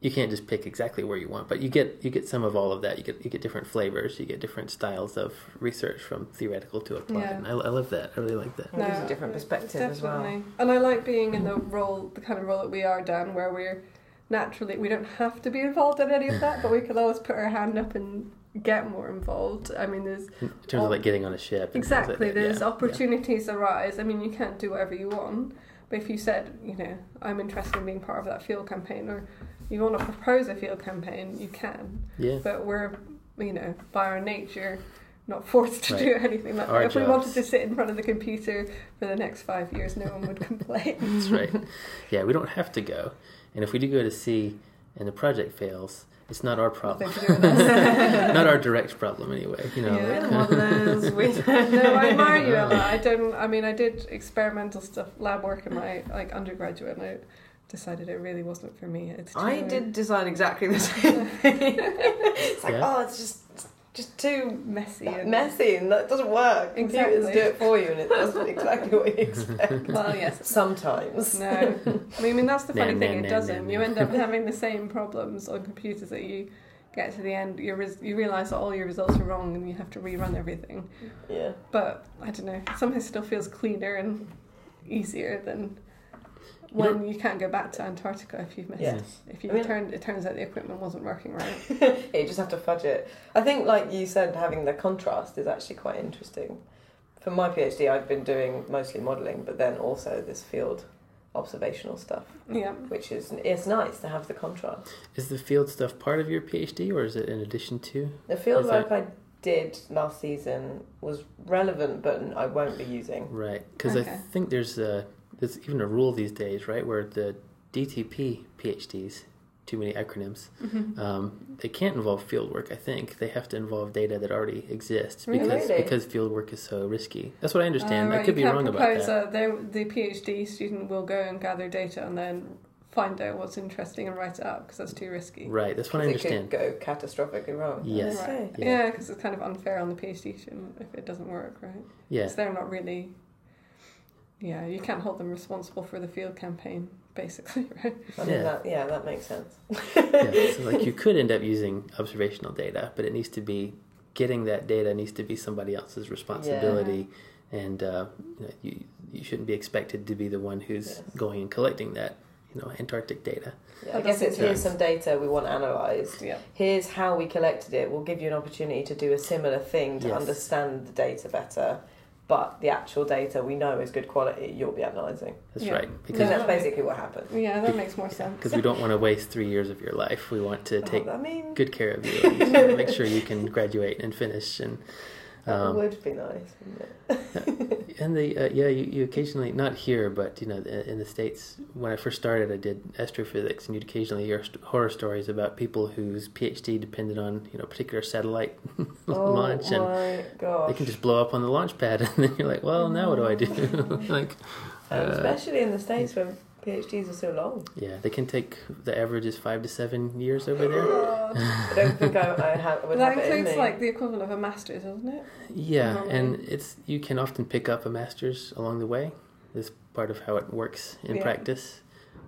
you can't just pick exactly where you want but you get you get some of all of that you get you get different flavors you get different styles of research from theoretical to applied Yeah. and I, I love that i really like that It gives a different perspective as well. And I like being in the role, the kind of role that we are, Dan, where we're naturally we don't have to be involved in any of that, but we can always put our hand up and get more involved. I mean, there's In terms of like getting on a ship. and things like exactly there's yeah, opportunities arise. I mean, you can't do whatever you want, but if you said, you know, I'm interested in being part of that field campaign, or you want to propose a field campaign, you can. Yeah. But we're, you know, by our nature. Not forced to Right. do anything like Our that. If we wanted to sit in front of the computer for the next five years, no one would complain. That's right. Yeah, we don't have to go. And if we do go to sea and the project fails, it's not our problem. Nothing to do with us. not our direct problem anyway. You know, Yeah. We're like, modelers. No, I admire you, Ella. I don't. I mean, I did experimental stuff, lab work in my like undergraduate, and I decided it really wasn't for me. It's too, I did design exactly the same thing. it's like, Yeah. oh, it's just just too messy and messy and that doesn't work. Computers do it for you and it doesn't exactly what you expect. Well, yes. Sometimes. No, I mean that's the funny Nah, thing. nah, It nah, doesn't. nah, You end up having the same problems on computers that you get to the end. You res- you realize that all your results are wrong and you have to rerun everything. Yeah. But I don't know. Somehow it still feels cleaner and easier than You when you can't go back to Antarctica if you've missed. Yeah. If you I mean- turned, it turns out the equipment wasn't working right. you just have to fudge it. I think, like you said, having the contrast is actually quite interesting. For my PhD, I've been doing mostly modelling, but then also this field observational stuff, Yeah. which is it's nice to have the contrast. is the field stuff part of your PhD or is it in addition to? The field Is work I did last season was relevant, but I won't be using. Right, because I think there's a there's even a rule these days, right, where the DTP PhDs, too many acronyms, Mhm. um, they can't involve field work. I think they have to involve data that already exists because Really? because field work is so risky. That's what I understand. Uh, I could be wrong about that. A, the PhD student will go and gather data and then find out what's interesting and write it up because that's too risky. Right, that's what I understand. it could go catastrophically wrong. Yes. Okay. Yeah. Yeah, because it's kind of unfair on the PhD student if it doesn't work, right? Yeah, Because they're not really. Yeah, you can't hold them responsible for the field campaign, basically, right? I mean, Yeah. that, yeah, that makes sense. yeah. So like you could end up using observational data, but it needs to be getting that data needs to be somebody else's responsibility, and uh, you, know, you you shouldn't be expected to be the one who's Yes. going and collecting that you know Antarctic data. Yeah, I guess it's here's some data we want analysed. Yeah. Here's how we collected it. We'll give you an opportunity to do a similar thing to Yes. understand the data better. But the actual data we know is good quality. You'll be analysing. That's Yeah. right, I think because that's basically what happened. Yeah, that makes more sense. because we don't want to waste three years of your life. We want to oh, take Oh, I mean, good care of you and make sure you can graduate and finish and. That Um, would be nice, wouldn't it? and the uh, yeah, you, you occasionally not here, but you know, in the states. When I first started, I did astrophysics, and you'd occasionally hear horror stories about people whose PhD depended on you know a particular satellite Oh launch, and my gosh! they can just blow up on the launch pad, and then you're like, well, now what do I do? like, And uh, especially in the states where PhDs are so long. yeah, they can take the average is five to seven years over there. I don't think I, I have, would that have it in includes like the equivalent of a master's, doesn't it? Yeah, Normally. and it's you can often pick up a master's along the way. That's part of how it works in Yeah. practice.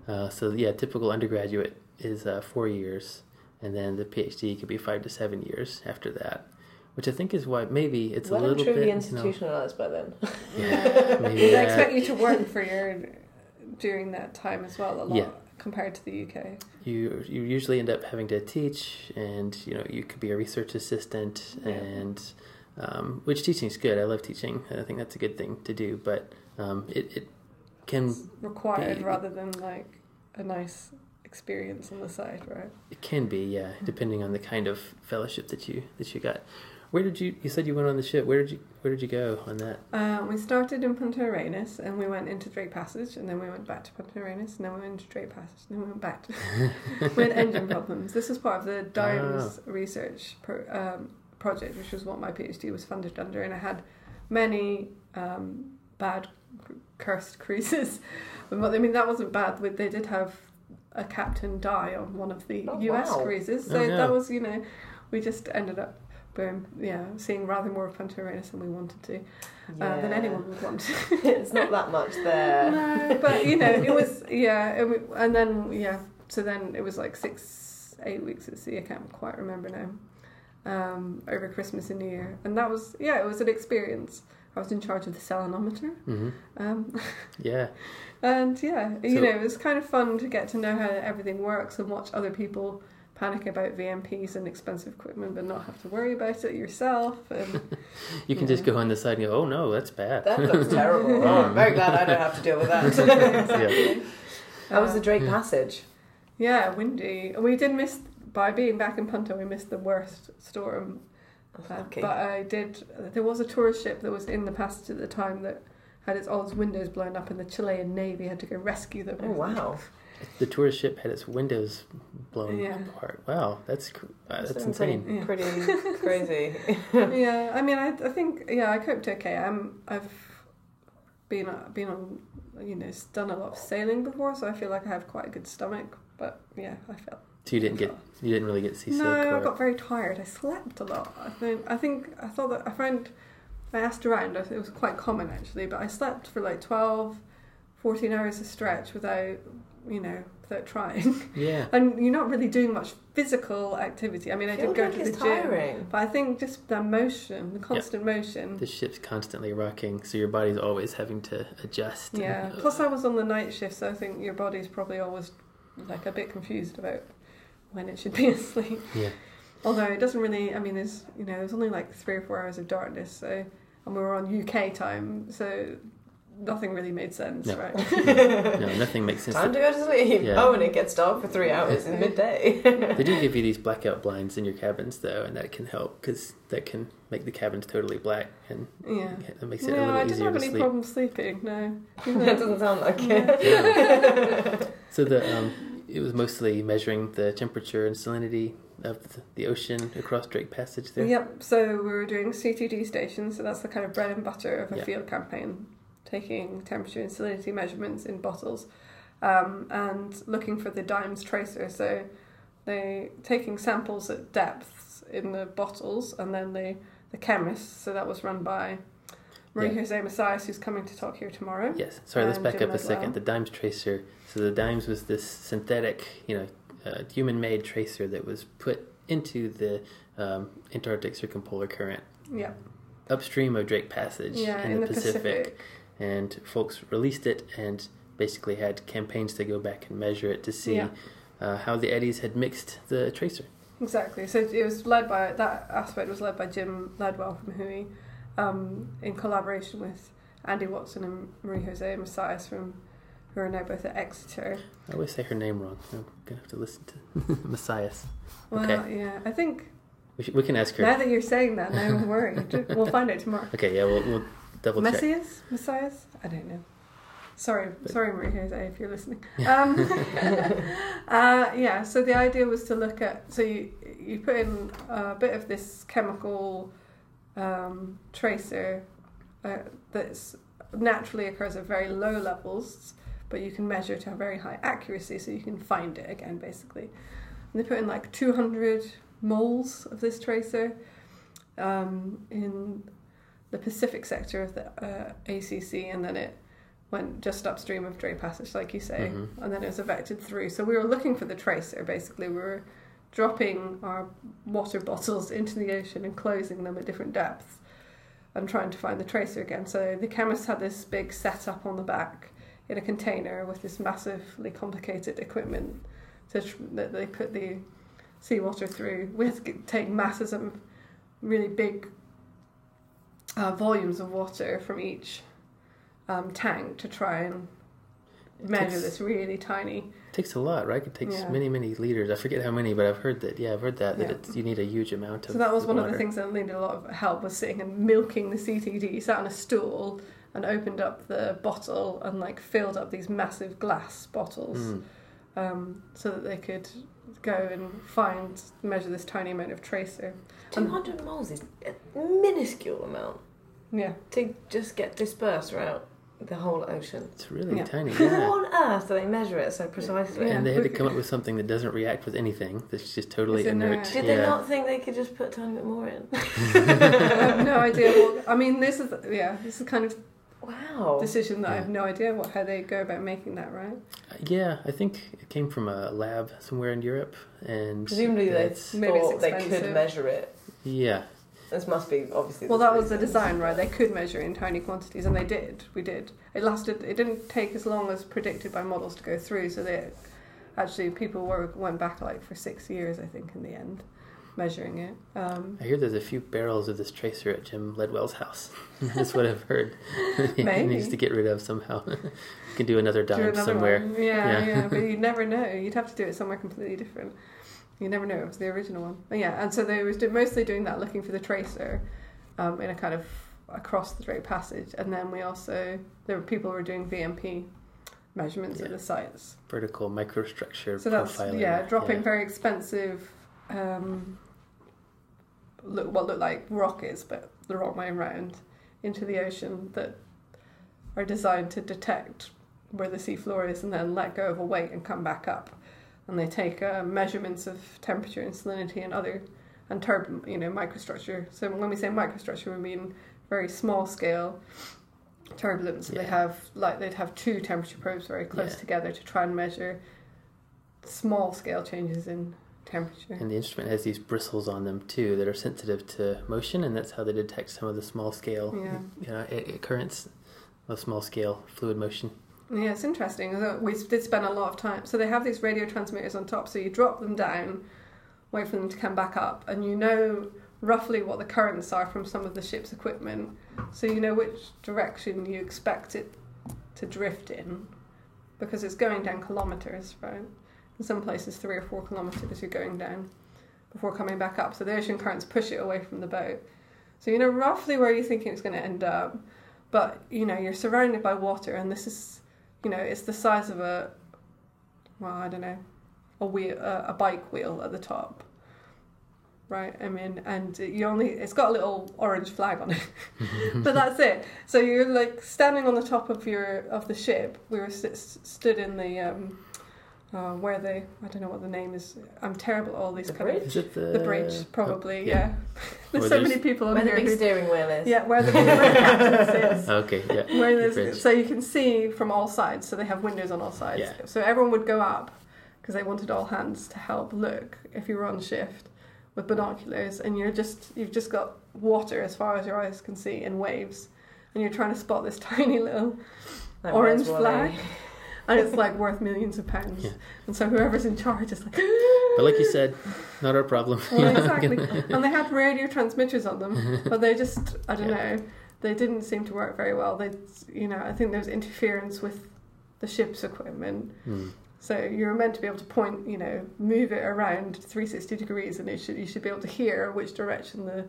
Uh, so yeah, typical undergraduate is uh, four years, and then the PhD could be five to seven years after that, which I think is why maybe it's well a and little truly bit institutionalized by then. You know, yeah, maybe They expect you to work for your during that time as well a lot Yeah. compared to the UK. you you usually end up having to teach, and you know you could be a research assistant, Yeah. and um, which teaching is good. I love teaching. I think that's a good thing to do, but um, it it can Required Be- rather than like a nice experience on the side, right? It can be, yeah, depending on the kind of fellowship that you that you got. Where did you? You said you went on the ship. Where did you? Where did you go on that? Uh, we started in Punta Arenas and we went into Drake Passage and then we went back to Punta Arenas and then we went into Drake Passage and then we went back to. we had engine problems. This was part of the DIMES research pro, um, project, which was what my PhD was funded under, and I had many um, bad cursed cruises. But I mean, that wasn't bad. They did have a captain die on one of the Oh, US wow. cruises, Oh, so no. that was you know, we just ended up. Boom, yeah, seeing rather more of Punta Arenas than we wanted to, uh, than anyone would want it's not that much there. no, but you know, it was yeah, and, and then yeah, so then it was like six, eight weeks at sea. I can't quite remember now. Um, over Christmas and New Year, and that was yeah, it was an experience. I was in charge of the salinometer. hmm Um, Yeah. and yeah, you know, it was kind of fun to get to know how everything works and watch other people panic about VMPs and expensive equipment, but not have to worry about it yourself. And You can just go on the side and go, oh no, that's bad. That looks terrible. Oh, I'm very glad I don't have to deal with that. yeah. How was the Drake Yeah. Passage? yeah, windy. And we did miss by being back in Punta. We missed the worst storm Uh, Lucky. But I did. There was a tourist ship that was in the passage at the time that had its all its windows blown up, and the Chilean navy had to go rescue them. Oh wow! The tourist ship had its windows blown Yeah. apart. Wow, that's uh, that's Sounds insane. Yeah. Pretty crazy. yeah, I mean, I, I think yeah, I coped okay. I'm I've been uh, been on you know done a lot of sailing before, so I feel like I have quite a good stomach. But yeah, I felt So you didn't get you didn't really get seasick. no, I got very tired. I slept a lot. I think I think I thought that I found I asked around. I think it was quite common actually, but I slept for like 12, 14 hours a stretch without you know without trying. yeah. and you're not really doing much physical activity. I mean, I feel did go like to the gym. tiring. But I think just the motion, the constant motion. The ship's constantly rocking, so your body's always having to adjust. and- Yeah. Plus, I was on the night shift, so I think your body's probably always like a bit confused about when it should be asleep. Yeah. Although it doesn't really. I mean, there's you know there's only like three or four hours of darkness, so and we were on UK time, so nothing really made sense, No. right? no, nothing makes sense. Time to go to sleep. Yeah. Oh, and it gets dark for three hours in midday. They do give you these blackout blinds in your cabins, though, and that can help because that can make the cabins totally black, and yeah. that makes it a No, little I didn't have any sleep. problem sleeping. No. that doesn't sound like Yeah. it. So the um, it was mostly measuring the temperature and salinity of the, the ocean across Drake Passage there. Yep. So we were doing CTD stations, so that's the kind of bread and butter of a Yeah. field campaign, taking temperature and salinity measurements in bottles, um, and looking for the DIMES tracer. So they taking samples at depths in the bottles, and then they the chemists. So that was run by Marie Yeah. Jose Messias, who's coming to talk here tomorrow. Yes. Sorry, let's back Jim up a second. The DIMES tracer. So the DIMES was this synthetic, you know, uh, human-made tracer that was put into the um, Antarctic circumpolar current Yeah. upstream of Drake Passage Yeah, in, the, Pacific. And folks released it and basically had campaigns to go back and measure it to see Yeah. uh, how the eddies had mixed the tracer. Exactly. So it was led by that aspect was led by Jim Ledwell from WHOI, um, in collaboration with Andy Watson and Marie Jose Messias from who are now both at Exeter. I always say her name wrong. I'm gonna have to listen to Messias. Well, Okay. yeah, I think We, should, we can ask her. now that you're saying that, now I'm worried. we'll find out tomorrow. Okay, yeah, we'll, we'll double check. Messias, Messias. I don't know. Sorry, But- sorry, Marie Jose, if you're listening. Um, uh, yeah. So the idea was to look at. So you you put in a bit of this chemical um, tracer uh, that's naturally occurs at very low levels, but you can measure to a very high accuracy, so you can find it again, basically. And they put in like 200 moles of this tracer um, in the Pacific sector of the uh, ACC, and then it went just upstream of Drake Passage, like you say, Mhm. and then it was advected through. So we were looking for the tracer. Basically, we were dropping our water bottles into the ocean and closing them at different depths, and trying to find the tracer again. So the chemists had this big setup on the back in a container with this massively complicated equipment to tr- that they put the seawater through. We had to take masses of really big uh, volumes of water from each um, tank to try and measure Takes- this really tiny. It takes a lot, right? It takes Yeah. many, many liters. I forget how many, but I've heard that. Yeah, I've heard that that Yeah. it's, you need a huge amount of. So that was one of the things that needed a lot of help was sitting and milking the CTD. Sat on a stool and opened up the bottle and like filled up these massive glass bottles Mm. um, so that they could go and find measure this tiny amount of tracer. 200 moles is a minuscule amount Yeah. to just get dispersed throughout the whole ocean. It's really Yeah. tiny. How Yeah. on earth do they measure it so precisely? Yeah. And they had to come up with something that doesn't react with anything. That's just totally It's inert. inert. Did they not think they could just put a tiny bit more in? I have no idea what. I mean, this is yeah, this is kind of Wow. decision that I have no idea what how they go about making that. Right? Uh, yeah, I think it came from a lab somewhere in Europe, and Presumably they it's- Maybe it's thought they could measure it. Yeah, This must be obviously. Well, there's that was the design, right? They could measure in tiny quantities, and they did. We did. It lasted. It didn't take as long as predicted by models to go through. So they actually people were went back like for six years, I think, in the end, measuring it. Um, I hear there's a few barrels of this tracer at Jim Ledwell's house. That's what I've heard. he Maybe. needs to get rid of somehow. can do another do dive another somewhere. one. Yeah, Yeah. yeah, but you'd never know. You'd have to do it somewhere completely different. You never know. It was the original one. But yeah, and so they was do, mostly doing that, looking for the tracer um, in a kind of across the Drake Passage, and then we also there were people who were doing VMP measurements Yeah. the sites. Vertical microstructure So that's profiling. yeah, dropping very expensive, um, look what look like rockets, but the wrong way around, into the ocean that are designed to detect where the seafloor is and then let go of a weight and come back up. And they take uh, measurements of temperature and salinity and other and turb, you know, microstructure. So when we say microstructure, we mean very small scale turbulence. So They have like they'd have two temperature probes very close Yeah. together to try and measure small scale changes in temperature. And the instrument has these bristles on them too that are sensitive to motion, and that's how they detect some of the small scale Yeah. you know, occurrence of small scale fluid motion. Yeah, it's interesting. We did spend a lot of time. So they have these radio transmitters on top. So you drop them down, wait for them to come back up, and you know roughly what the currents are from some of the ship's equipment. So you know which direction you expect it to drift in, because it's going down kilometers, right? In some places, three or four kilometers you're going down before coming back up. So the ocean currents push it away from the boat. So you know roughly where you think it's going to end up, but you know you're surrounded by water, and this is you know, it's the size of a, well, I don't know, a wheel, a, a bike wheel at the top, right? I mean, and you only, it's got a little orange flag on it, but that's it. So you're like standing on the top of your of the ship. We were st- stood in the, um, uh, where they, I don't know what the name is. I'm terrible at all these The kind bridge? Is it the the bridge, probably. oh, yeah, there's Or so there's- many people on Where the big who- steering wheel is. yeah, where the, where the captain sits. Okay, yeah. Where the there's, bridge. so you can see from all sides, so they have windows on all sides. Yeah. So everyone would go up because they wanted all hands to help look if you were on shift with binoculars, and you're just you've just got water as far as your eyes can see in waves, and you're trying to spot this tiny little, Like Orange Where's Wally? flag. And it's like worth millions of pounds. Yeah. And so whoever's in charge is like, But like you said, not our problem. well, exactly. and they had radio transmitters on them, but they just I don't Yeah. know. They didn't seem to work very well. They, you know, I think there was interference with the ship's equipment. Hmm. So you're meant to be able to point, you know, move it around 360 degrees, and it should you should be able to hear which direction the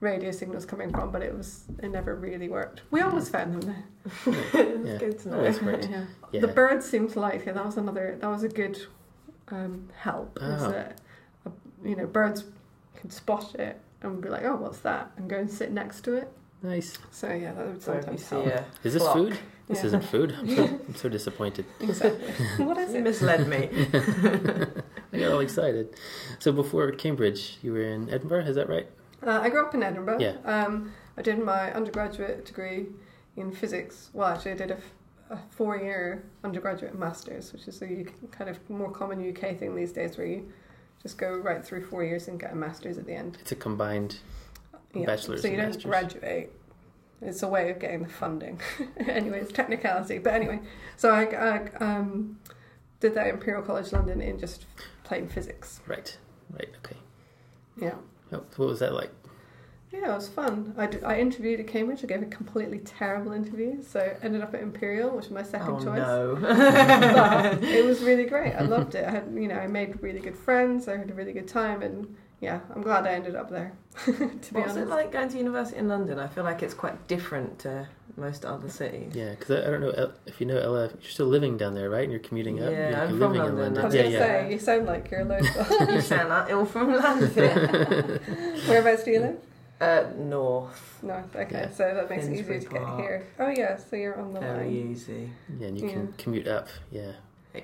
radio signal's coming from. But it was it never really worked. We almost found them It's Yeah. good to know. Yeah. Yeah. The birds seemed to like it. That was another. That was a good um, help. Oh. that, uh, you know, birds could spot it and be like, "Oh, what's that?" and go and sit next to it. Nice. So yeah, that would So if sometimes see help. a Is this flock, food? This Yeah. isn't food. I'm so, I'm so disappointed. Exactly. what is You it? misled me. I got all excited. So before Cambridge, you were in Edinburgh, is that right? Uh, I grew up in Edinburgh. Yeah. Um, I did my undergraduate degree in physics. Well, actually, I did a, f- a four-year undergraduate masters, which is a U- kind of more common UK thing these days, where you just go right through four years and get a master's at the end. It's a combined. Yeah. Bachelor's so you don't master's. graduate. It's a way of getting the funding. anyway, it's technicality. But anyway, so I, I um, did that at Imperial College London in just plain physics. Right. Right. Okay. Yeah. What was that like? Yeah, it was fun. I, d- I interviewed at Cambridge. I gave a completely terrible interview, so ended up at Imperial, which was my second oh choice. no. But it was really great. I loved it. I had, you know, I made really good friends. I had a really good time, and yeah, I'm glad I ended up there. to be What's honest, it like going to university in London? I feel like it's quite different to most other cities. Yeah, because I, I don't know if you know Ella. You're still living down there, right? And you're commuting up. Yeah, I'm from living London, I was Yeah, gonna yeah. say you sound like you're local. you sound like ill from London. Whereabouts do you live? Uh, north. North. Okay, Yeah. so that makes it Finsbury easier to get here. Oh yeah, so you're on the Very line. easy. Yeah, and you can commute up. Yeah,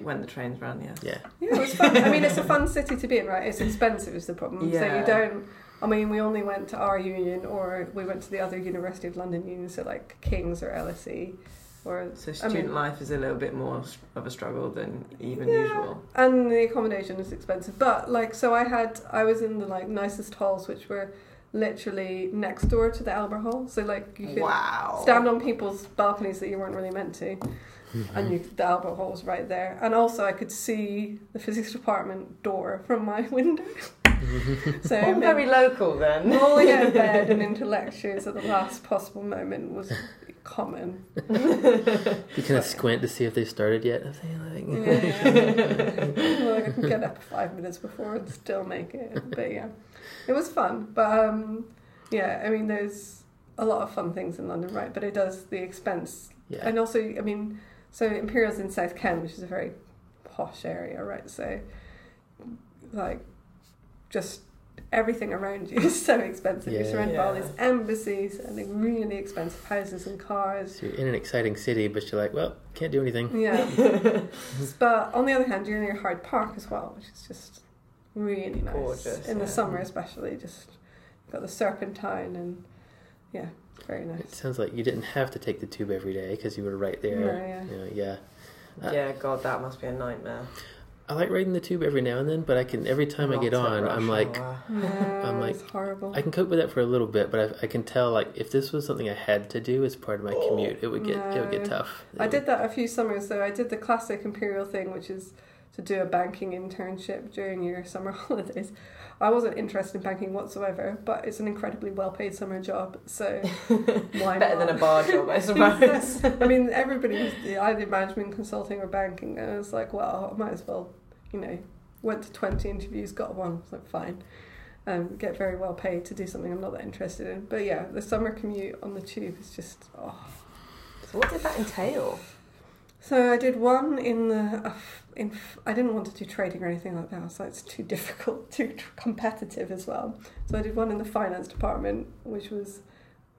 When the trains run, yes. yeah. Yeah, it was fun. I mean, it's a fun city to be in, right? It's expensive is the problem. So Yeah. you don't. I mean, we only went to our union, or we went to the other University of London union, so like King's or LSE, or So I student mean- life is a little bit more of a struggle than even Yeah. usual. and the accommodation is expensive. But like, so I had, I was in the like nicest halls, which were literally next door to the Albert Hall. So like you could Wow. stand on people's balconies that you weren't really meant to, mm-hmm. and you, the Albert Hall was right there. And also I could see the physics department door from my window. so All very local then. rolling out of bed and into lectures at the last possible moment was common. You kind of squint to see if they started yet. I think like, Yeah. well, I can get up five minutes before and still make it. But yeah, it was fun. But um, yeah, I mean, there's a lot of fun things in London, right? But it does the expense. yeah, And also, I mean, so Imperial's in South Ken, which is a very posh area, right? So, like, just everything around you is so expensive. You're Yeah. surrounded by all these embassies and like really expensive houses and cars. So you're in an exciting city, but you're like, well, can't do anything. Yeah. but on the other hand, you're in near Hyde Park as well, which is just really nice. Gorgeous, In the summer, especially, just got the Serpentine and yeah, it's very It nice. sounds like you didn't have to take the tube every day because you were right there. No, yeah. You know, yeah. Uh, yeah, God, that must be a nightmare. I like riding the tube every now and then, but I can every time I get on, rush I'm like, hour. No, I'm like- horrible. I can cope with that for a little bit, but I, I can tell like if this was something I had to do as part of my Oh, commute, it would get it would get tough. It I would- did that a few summers so I did the classic Imperial thing, which is to do a banking internship during your summer holidays. I wasn't interested in banking whatsoever, but it's an incredibly well paid summer job, so why Better not? than a bar job, I suppose. I mean, everybody was either management consulting or banking, and I was like, well, I might as well, you know, went to 20 interviews, got one, I was like, fine. Um, get very well paid to do something I'm not that interested in. But yeah, the summer commute on the tube is just, oh. so what did that entail? So I did one in the, uh, in, I didn't want to do trading or anything like that, so it's too difficult, too competitive as well. So I did one in the finance department, which was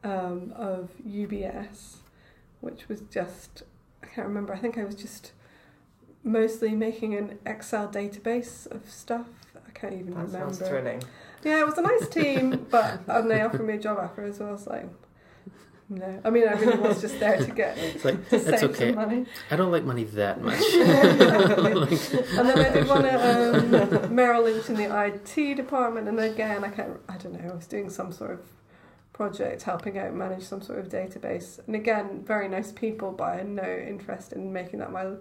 um, of UBS, which was just, I can't remember, I think I was just mostly making an Excel database of stuff. I can't even That remember. sounds thrilling. Yeah, it was a nice team, but and they offered me a job after as well. I was like, no. I mean, I really was just there to get It's like to that's save okay. some money. I don't like money that much. and then I did one at um, Merrill Lynch in the IT department, and again, I can't, I don't know, I was doing some sort of project helping out manage some sort of database, and again, very nice people, but I had no interest in making that my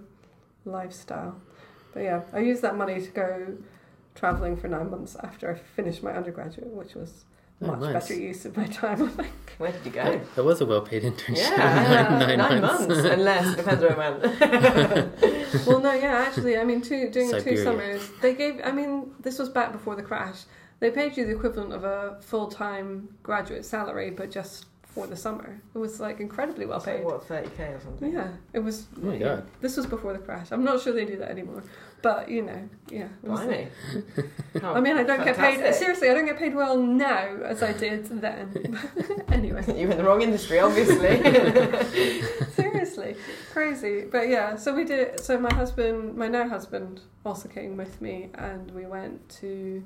lifestyle. But yeah, I used that money to go traveling for nine months after I finished my undergraduate, which was Nine much months. better use of my time. I think. Where did you go? That, that was a well-paid internship. Yeah, nine, nine, months. months. Unless, depends where I went. well, no, yeah, actually, I mean, two doing two summers. They gave. I mean, this was back before the crash. They paid you the equivalent of a full time graduate salary, but just for the summer. It was like incredibly well So paid. what, 30k or something? Yeah, it was. Oh my yeah. God. This was before the crash. I'm not sure they do that anymore, but you know, yeah. Blimey. I mean, I don't get paid. Seriously, I don't get paid well now as I did then. anyway. You're in the wrong industry, obviously. Seriously, crazy. But yeah, so we did. So my husband, my now husband, also came with me, and we went to.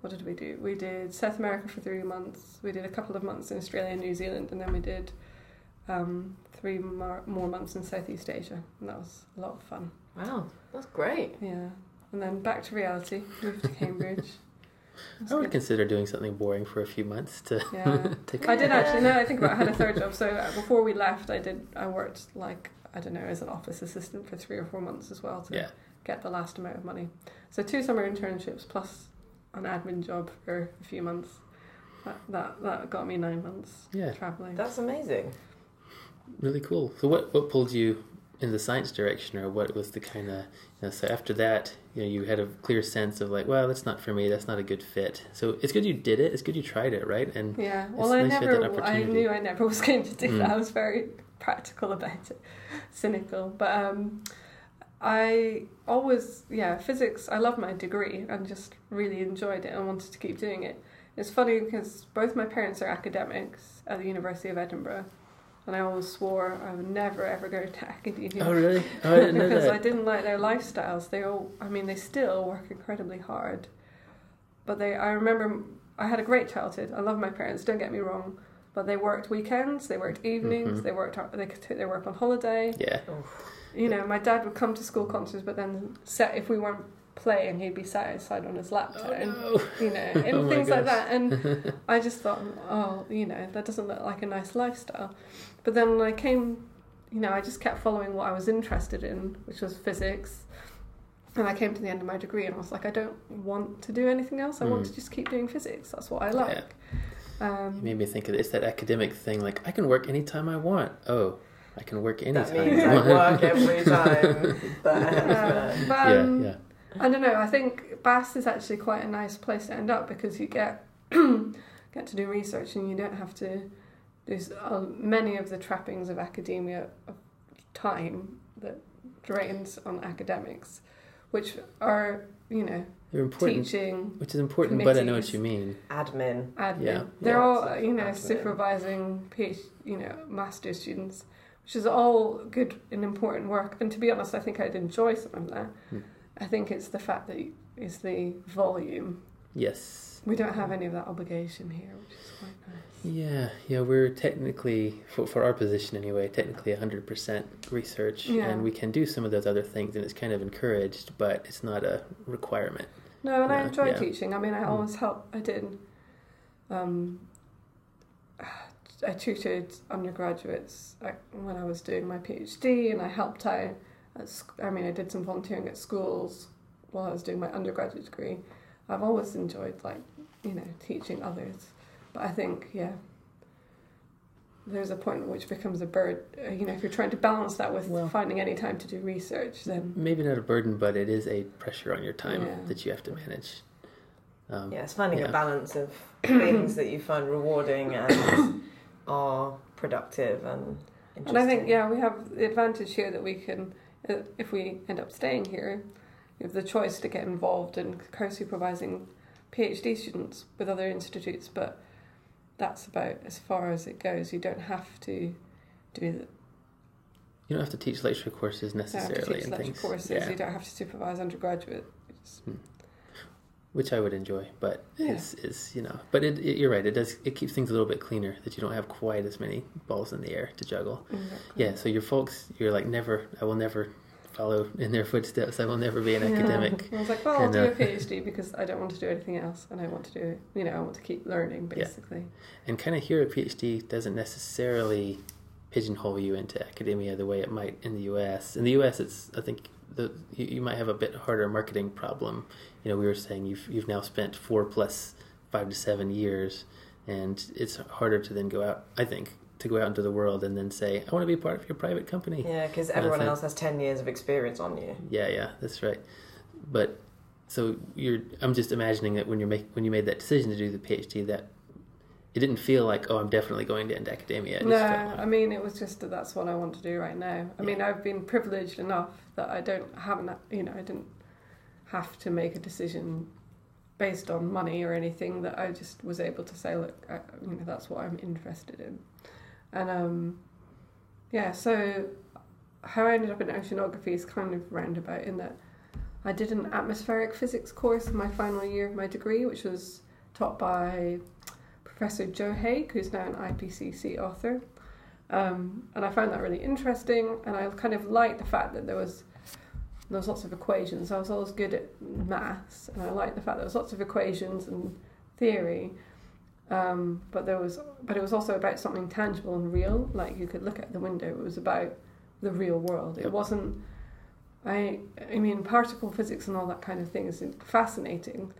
What did we do? We did South America for three months. We did a couple of months in Australia and New Zealand, and then we did um, three more, more months in Southeast Asia, and that was a lot of fun. wow, that's great. Yeah, and then back to reality. Moved to Cambridge. That's I would good. consider doing something boring for a few months to Yeah. take. I did actually. Now that I think about, it, I had a third job. So uh, before we left, I did. I worked like I don't know as an office assistant for three or four months as well to Yeah. get the last amount of money. So two summer internships plus an admin job for a few months. That that, that got me nine months Yeah. traveling. That's amazing. Really cool. So what what pulled you in the science direction, or what was the kind of you know? So after that, you know, you had a clear sense of like, well, that's not for me. That's not a good fit. So it's good you did it. It's good you tried it, right? And Yeah. It's Well, I nice never. I knew I never was going to do Mm. that. I was very practical about it, cynical. But um, I always, yeah, physics. I love my degree and just really enjoyed it and wanted to keep doing it. It's funny because both my parents are academics at the University of Edinburgh, and I always swore I would never ever go to academia oh really? Oh, I didn't know because I didn't like their lifestyles. They all, I mean, they still work incredibly hard, but they. I remember I had a great childhood. I love my parents. Don't get me wrong, but they worked weekends. They worked evenings. Mhm. They worked. They could take their work on holiday. Yeah. You know, my dad would come to school concerts, but then set if we weren't playing, he'd be sat outside on his laptop, Oh, and, no. you know, and Oh my things like that. And I just thought, oh, you know, that doesn't look like a nice lifestyle. But then I came, you know, I just kept following what I was interested in, which was physics. And I came to the end of my degree and I was like, I don't want to do anything else. I want Mm. to just keep doing physics. That's what I like. You Um, made me think of. It's that academic thing. Like I can work anytime I want. Oh, I can work anytime. That anytime means I I want. work every time. But, uh, but, um, yeah. I don't know. I think BAS is actually quite a nice place to end up because you get get to do research and you don't have to. There's uh, many of the trappings of academia of time that drains on academics, which are you know They're important, teaching, which is important. But I know what you mean. admin. admin. Yeah. They're Yeah. all you know Admin. supervising PhD, you know master students, which is all good and important work. And to be honest, I think I'd enjoy some of that. Hmm. I think it's the fact that it's the volume. Yes. We don't have any of that obligation here, which is quite nice. Yeah, yeah. We're technically, for, for our position anyway, technically hundred percent research, Yeah. and we can do some of those other things, and it's kind of encouraged, but it's not a requirement. No, and I enjoy yeah. teaching. I mean, I Mm. always help. I did. Um, I tutored undergraduates when I was doing my PhD, and I helped out. At, sc- I mean, I did some volunteering at schools while I was doing my undergraduate degree. I've always enjoyed, like, you know, teaching others. But I think, yeah, there's a point at which becomes a bird. Uh, you know, if you're trying to balance that with Well- finding any time to do research, then Maybe not a burden, but it is a pressure on your time Yeah. that you have to manage. Um, Yeah, it's finding Yeah. a balance of things that you find rewarding and are productive and interesting. And I think, yeah, we have the advantage here that we can, uh, if we end up staying here, we have the choice to get involved in co supervising PhD students with other institutes, but that's about as far as it goes. You don't have to do the You don't have to teach lecture courses you don't have necessarily to teach and lecture things. courses, Yeah. you don't have to supervise undergraduates. Hmm. which I would enjoy, but Yeah. it's, it's you know, but it, it, you're right. It does it keeps things a little bit cleaner that you don't have quite as many balls in the air to juggle. Exactly. Yeah, so your folks, you're like never. I will never follow in their footsteps. I will never be an Yeah. academic. I was like, well, I'll And, do a PhD because I don't want to do anything else, and I want to do, you know, I want to keep learning, Yeah. basically. And kind of here, a PhD doesn't necessarily pigeonhole you into academia the way it might in the U.S. In the U.S., it's I think the you, you might have a bit harder marketing problem. You know, we were saying you've you've now spent four plus five to seven years, and it's harder to then go out. I think to go out into the world and then say, I want to be part of your private company. Yeah, because everyone think- else has 10 years of experience on you. Yeah, yeah, that's right. But so you're I'm just imagining that when you're make when you made that decision to do the PhD that it didn't feel like oh I'm definitely going to end academia. No, like, I mean it was just that that's what I want to do right now. I mean I've been privileged enough that I don't haven't you know I didn't have to make a decision based on money or anything. That I just was able to say look, I, you know that's what I'm interested in, and um, yeah. So how I ended up in oceanography is kind of roundabout in that I did an atmospheric physics course in my final year of my degree, which was taught by Professor Jo Haigh, who's now an IPCC author. Um, and I found that really interesting, and I kind of liked the fact that there was there was lots of equations. I was always good at maths, and I liked the fact there was lots of equations and theory. Um, but there was, but it was also about something tangible and real. Like you could look at the window. It was about the real world. It wasn't. I I mean, particle physics and all that kind of thing is fascinating,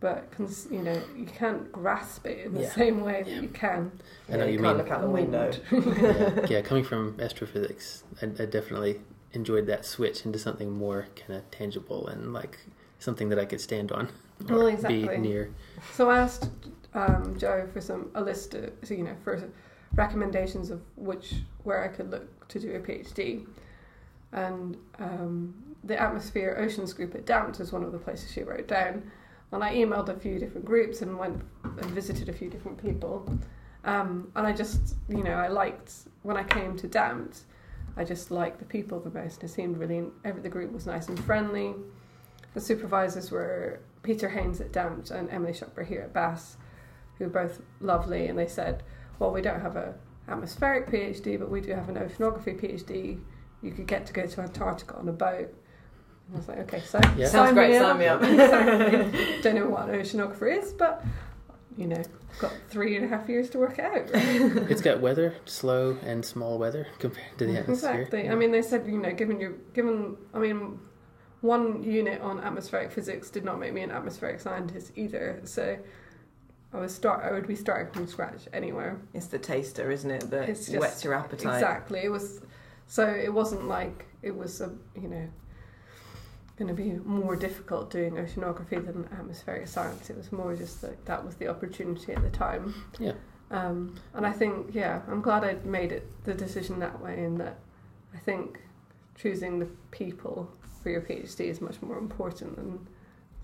but cons- you know you can't grasp it in the Yeah. same way that you can. I know Yeah, you can't mean- look out the window. yeah, yeah, coming from astrophysics, I, I definitely enjoyed that switch into something more kind of tangible and like something that I could stand on or Well, exactly. be near. So I asked um, Jo for some a list of so, you know for recommendations of which where I could look to do a PhD, and um, the Atmosphere Oceans group at DAMTP was one of the places she wrote down. And I emailed a few different groups and went and visited a few different people. Um, and I just, you know, I liked when I came to DAMTP, I just liked the people the most. It seemed really, every the group was nice and friendly. The supervisors were Peter Haynes at DAMTP and Emily Shuckburgh here at BAS, who were both lovely. And they said, well, we don't have a atmospheric PhD, but we do have an oceanography PhD. You could get to go to Antarctica on a boat. And I was like, okay, so Yeah. Sounds great, me sign me up. Exactly. Don't know what an oceanographer is, but you know, got three and a half years to work it out. It's got weather, slow and small weather compared to the atmosphere. Exactly. I mean, they said you know, given your given, I mean, one unit on atmospheric physics did not make me an atmospheric scientist either. So I was start. I would be starting from scratch anywhere. It's the taster, isn't it, that It's just- whets your appetite. Exactly. It was. So it wasn't like it was a you know. Going to be more difficult doing oceanography than atmospheric science. It was more just that that was the opportunity at the time. Yeah. Um, and I think, yeah, I'm glad I made it the decision that way. In that, I think choosing the people for your PhD is much more important than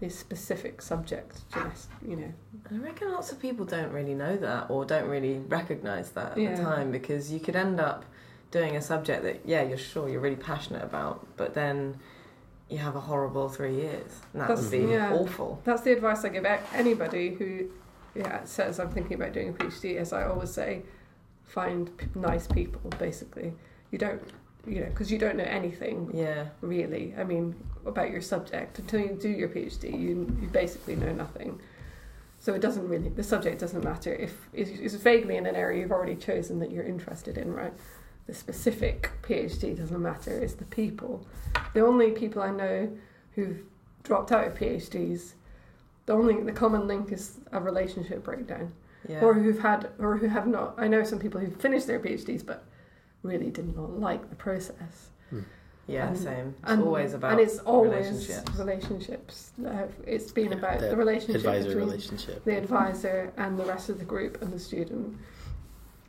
the specific subject. Just you know, I reckon lots of people don't really know that or don't really recognise that at Yeah. the time because you could end up doing a subject that, yeah, you're sure you're really passionate about, but then you have a horrible three years. And that That's- would be yeah. awful. that's the advice I give anybody who, yeah, says I'm thinking about doing a PhD. As I always say, find p- nice people. Basically, you don't, you know, because you don't know anything Yeah. really. I mean, about your subject until you do your PhD, you you basically know nothing. So it doesn't really the subject doesn't matter if it's it's vaguely in an area you've already chosen that you're interested in, right? The specific PhD doesn't matter. It's the people. The only people I know who've dropped out of PhDs, the only the common link is a relationship breakdown, Yeah. or who've had or who have not. I know some people who've finished their PhDs but really did not like the process. Hmm. Yeah, and- same. It's and, always about relationships. and it's always relationships. relationships. It's been Yeah, about that the relationship Advisor between relationship. the advisor and the rest of the group and the student.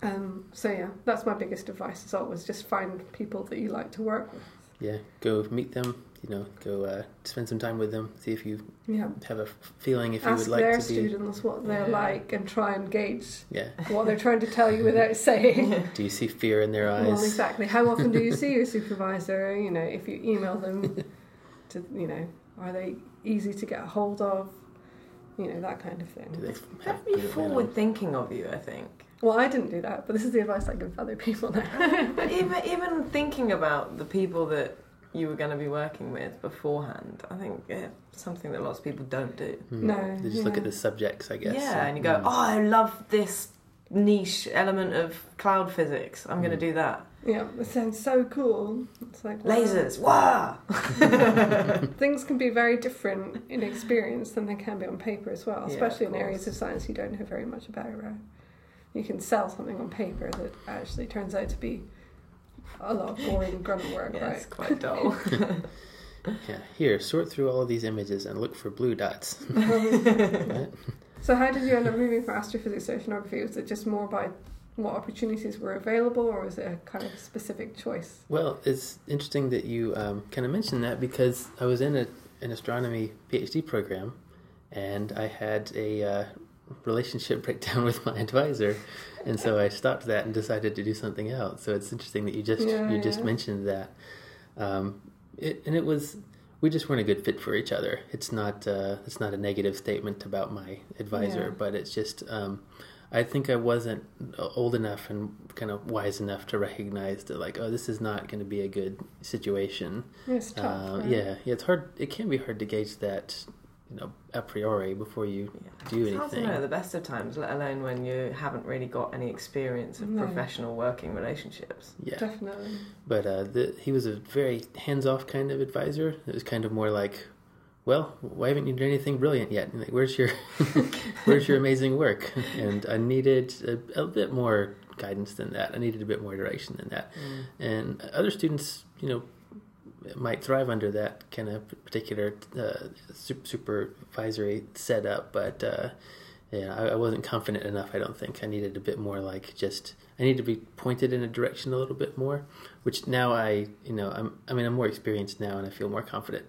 Um, so yeah, that's my biggest advice. Is always just find people that you like to work with. Yeah, go meet them. You know, go uh, spend some time with them. See if you Yeah, have a feeling if you ask would like their to be. students what they're Yeah. like and try and gauge Yeah. what they're trying to tell you without saying. Do you see fear in their eyes? Well, exactly. How often do you see your supervisor? You know, if you email them, to you know, are they easy to get a hold of? You know, that kind of thing. Do they have That'd be forward thinking of you, I think. Well, I didn't do that, but this is the advice I give other people now. But even even thinking about the people that you were going to be working with beforehand, I think yeah, something that lots of people don't do. Hmm. No, They just look at the subjects, I guess. Yeah, and you go, Hmm. oh, I love this niche element of cloud physics. I'm going Mm. to do that. yeah, it sounds so cool. It's like wow. Lasers, wow! Things can be very different in experience than they can be on paper as well, Yeah, especially of in areas of science you don't know very much about. Right? You can sell something on paper that actually turns out to be a lot of boring grunt work, Yeah, right? it's quite dull. Yeah. Here, sort through all of these images and look for blue dots. Right? So how did you end up moving from astrophysics to oceanography? Was it just more by what opportunities were available, or was it a kind of specific choice? Well, it's interesting that you um, kind of mentioned that because I was in a, an astronomy PhD program, and I had a uh, relationship breakdown with my advisor, and so I stopped that and decided to do something else. So it's interesting that you just Yeah, you just mentioned that, um, it, and it was we just weren't a good fit for each other. It's not uh, it's not a negative statement about my advisor, Yeah. but it's just. Um, I think I wasn't old enough and kind of wise enough to recognize that, like, oh, this is not going to be a good situation. It's tough. Uh, right? yeah, yeah, it's hard. It can be hard to gauge that, you know, a priori before you do It's hard to anything. know the best of times, let alone when you haven't really got any experience of No. professional working relationships. Yeah, Definitely. but uh, the, he was a very hands-off kind of advisor. It was kind of more like, well, why haven't you done anything brilliant yet? Like, where's your, where's your amazing work? And I needed a, a bit more guidance than that. I needed a bit more direction than that. and other students, you know, might thrive under that kind of particular uh, supervisory setup, but uh, yeah, I, I wasn't confident enough. I don't think I needed a bit more like just I need to be pointed in a direction a little bit more, which now I, you know, I'm I mean I'm more experienced now and I feel more confident,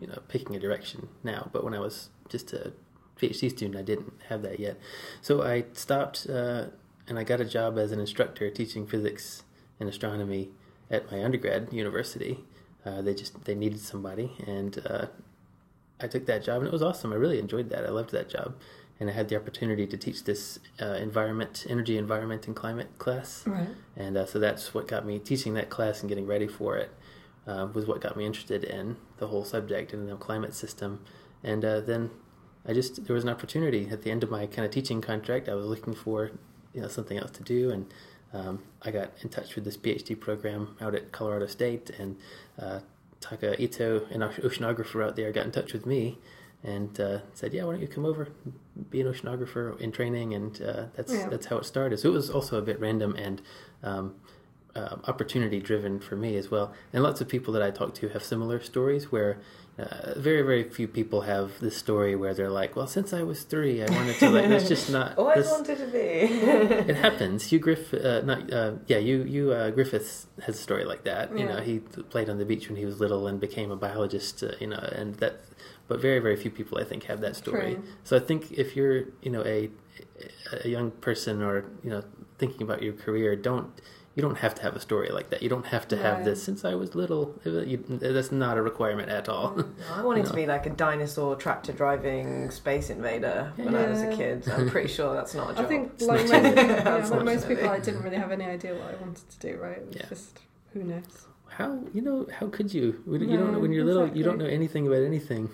you know, picking a direction now. But when I was just a PhD student, I didn't have that yet, so I stopped uh, and I got a job as an instructor teaching physics and astronomy at my undergrad university. Uh, they just they needed somebody, and uh, I took that job, and it was awesome. I really enjoyed that. I loved that job, and I had the opportunity to teach this uh, environment, energy, environment, and climate class, Right. and uh, so that's what got me teaching that class and getting ready for it. uh, was what got me interested in the whole subject and the climate system. And uh, then I just there was an opportunity at the end of my kind of teaching contract. I was looking for you know something else to do, and um, I got in touch with this PhD program out at Colorado State, and uh, Taka Ito, an oceanographer out there, got in touch with me and uh, said, "Yeah, why don't you come over, be an oceanographer in training?" And uh, that's Yeah. that's how it started. So it was also a bit random and um, uh, opportunity driven for me as well. And lots of people that I talk to have similar stories where. Uh, very, very few people have this story where they're like, "Well, since I was three, I wanted to like." It's just not. Always this- wanted to be. it happens. Hugh Griff, uh, not uh, yeah, you you uh, Griffiths has a story like that. You know, he played on the beach when he was little and became a biologist. Uh, you know, and that, but very very few people I think have that story. True. So I think if you're you know a a young person or you know thinking about your career, don't you don't have to have a story like that. You don't have to have Right. this. Since I was little, you, that's not a requirement at all. I wanted No. to be like a dinosaur tractor driving space invader when I was a Yeah. kid. I'm pretty sure that's not a job. I think like most, yeah, like most people, I didn't really have any idea what I wanted to do. Right? It's Yeah. just who knows. How you know? How could you? You don't know when you're little. You don't know anything about anything.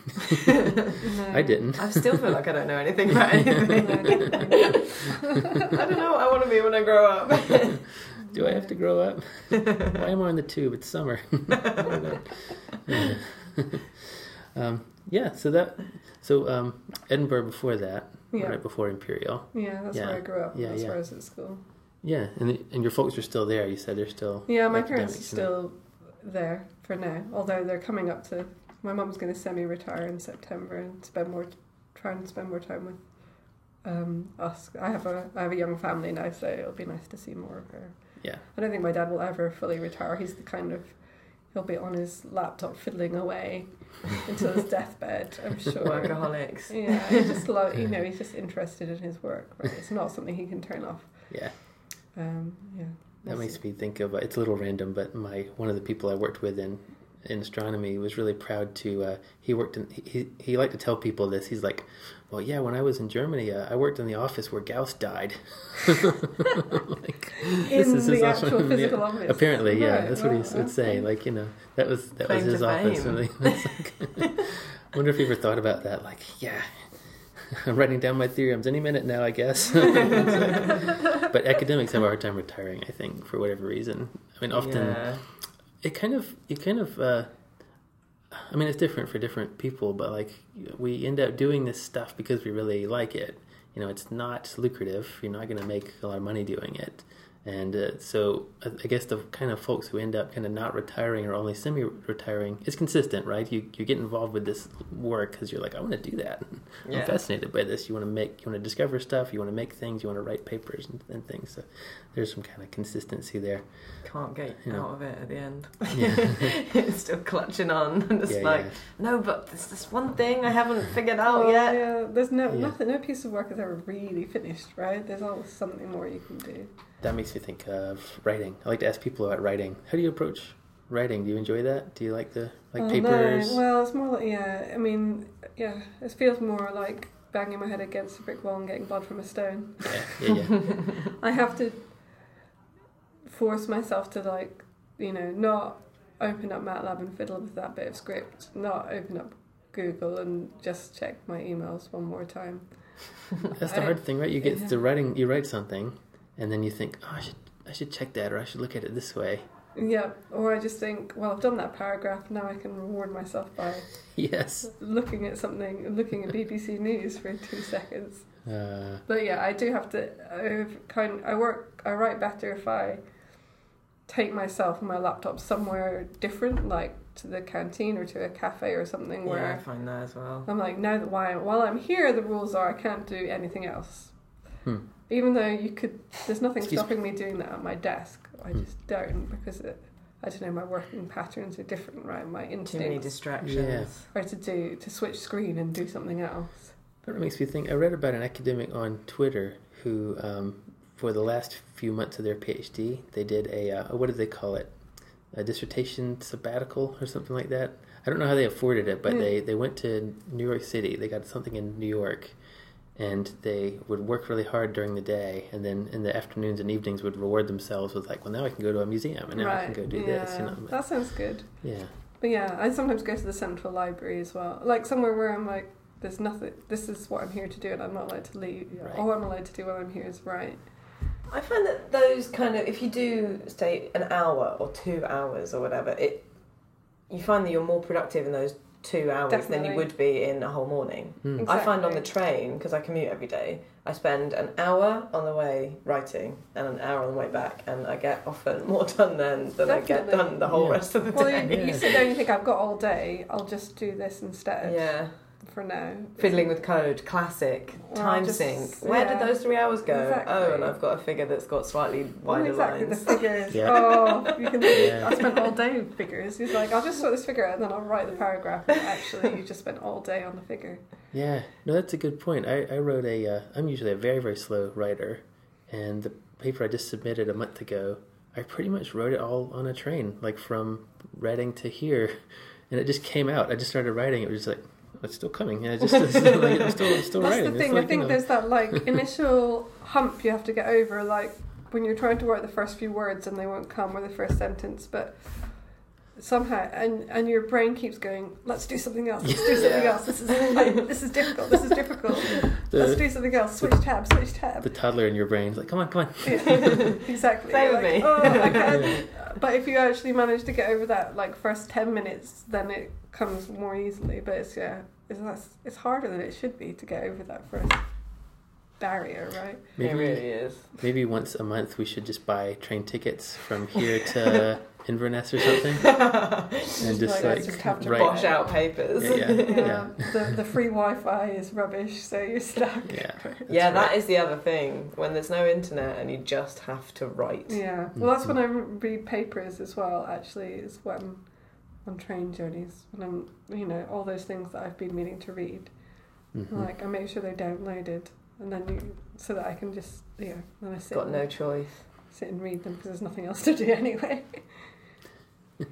No. I didn't. I still feel like I don't know anything about anything. I don't know what I want to be when I grow up. Do I have to grow up? Why am I on the tube? It's summer. I don't know. Yeah. um, yeah. So that. So um, Edinburgh before that, Yeah. right before Imperial. Yeah, that's Yeah. where I grew up. Yeah, that's yeah. where I was at school. Yeah, and and your folks are still there. You said they're still. Yeah, my parents are still there for now. Although they're coming up to. My mom's going to semi-retire in September and spend more, try and spend more time with um, us. I have a I have a young family now, so it'll be nice to see more of her. Yeah. I don't think my dad will ever fully retire. He's the kind of he'll be on his laptop fiddling away until his deathbed. I'm sure. Workaholics. Yeah, he's just like you know, he's just interested in his work. Right, it's not something he can turn off. Yeah, Um, yeah, that makes see. me think of. uh, It's a little random, but my one of the people I worked with in in astronomy was really proud to. Uh, he worked in. He he liked to tell people this. He's like, well, yeah. When I was in Germany, uh, I worked in the office where Gauss died. like, in his the office- actual yeah. physical office. Apparently, yeah, Right, that's what he would say. okay. Like, you know, that was that Claim was his office. Really. Like- I wonder if he ever thought about that. Like, yeah, I'm writing down my theorems any minute now, I guess. but academics have a hard time retiring. I think for whatever reason. I mean, often Yeah. it kind of you kind of. Uh, I mean, it's different for different people, but like we end up doing this stuff because we really like it. You know, it's not lucrative. You're not going to make a lot of money doing it. And uh, so I guess the kind of folks who end up kind of not retiring or only semi-retiring, it's consistent, right? You you get involved with this work because you're like, I want to do that. Yeah. I'm fascinated by this. You want to make, you want to discover stuff. You want to make things. You want to write papers and, and things. So there's some kind of consistency there. Can't get You know. out of it at the end. Yeah. Still clutching on. And it's Yeah, like, yeah. no, but there's this one thing I haven't figured out Well, yet. Yeah, there's no Yeah. nothing. No piece of work is ever really finished, right? There's always something more you can do. That makes me think of writing. I like to ask people about writing. How do you approach writing? Do you enjoy that? Do you like the like Oh, papers? No. Well, it's more like yeah. I mean, yeah. It feels more like banging my head against a brick wall and getting blood from a stone. Yeah, yeah, yeah. I have to force myself to like, you know, not open up MATLAB and fiddle with that bit of script, not open up Google and just check my emails one more time. That's the I- hard thing, right? You get yeah. to writing. You write something, and then you think, oh, I should I should check that, or I should look at it this way. Yeah, or I just think, well, I've done that paragraph. Now I can reward myself by Yes. looking at something, looking at BBC News for two seconds. Uh, But yeah, I do have to. I've kind. I work. I write better if I take myself and my laptop somewhere different, like to the canteen or to a cafe or something, Yeah, I find that as well. I'm like, now that while while I'm here, the rules are I can't do anything else. Hmm. Even though you could, there's nothing Excuse- stopping me doing that at my desk. I Hmm. just don't because it, I don't know. My working patterns are different, right? My instincts. Too many distractions. are to do to switch screen and do something else. But it makes me think. I read about an academic on Twitter who, um, for the last few months of their PhD, they did a uh, what did they call it? A dissertation sabbatical or something like that. I don't know how they afforded it, but Hmm. they they went to New York City. They got something in New York, and they would work really hard during the day, and then in the afternoons and evenings would reward themselves with like, well, now I can go to a museum, and now I can go do yeah. this. You know, but- That sounds good. yeah, But yeah, I sometimes go to the central library as well. Like somewhere where I'm like, there's nothing. This is what I'm here to do, and I'm not allowed to leave. Right. All I'm allowed to do while I'm here is write. I find that those kind of, if you do stay an hour or two hours or whatever, it you find that you're more productive in those two hours than you would be in a whole morning. Hmm. I find on the train, because I commute every day, I spend an hour on the way writing and an hour on the way back, and I get often more done then than I get done the whole Yeah. rest of the Well, day. you, Yeah. you sit there and you think I've got all day. I'll just do this instead. Yeah, For now. fiddling with code, classic, Well, time just- sink. Where yeah. did those three hours go? Exactly. Oh, and I've got a figure that's got slightly Well, wider exactly lines. the figures. Yeah. Oh, you can. Yeah. I spent all day with figures. He's like, I'll just sort this figure out and then I'll write the paragraph. And actually, you just spent all day on the figure. Yeah, no, that's a good point. I, I wrote a. Uh, I'm usually a very very slow writer, and the paper I just submitted a month ago, I pretty much wrote it all on a train, like from Reading to here, and it just came out. I just started writing. It was just like it's still coming. Yeah, just it's still, like, it's still, it's still That's writing. the thing. like, I think you know, there's that like initial hump you have to get over, like when you're trying to write the first few words and they won't come or the first sentence, but somehow and and your brain keeps going let's do something else let's do something Yeah. else this is like, this is difficult this is difficult let's do something else switch tab switch tab the toddler in your brain's like, come on, come on. Yeah, exactly. Same with like, me. Oh, I can't. But if you actually manage to get over that like first ten minutes, then it comes more easily. But it's yeah, it's it's harder than it should be to get over that first barrier, right? It Maybe really is. maybe once a month we should just buy train tickets from here to Inverness or something, and just like, like just have to write. Bosh out papers. Yeah, yeah. Yeah, the the free Wi-Fi is rubbish, so you're stuck. Yeah, Yeah, That's that is the other thing. When there's no internet and you just have to write. Yeah, well, that's when I read papers as well. Actually, is when on train journeys when I'm, you know, all those things that I've been meaning to read. Mhm. Like I make sure they're downloaded, and then you so that I can just yeah, then I sit Got and, no choice. sit and read them because there's nothing else to do anyway.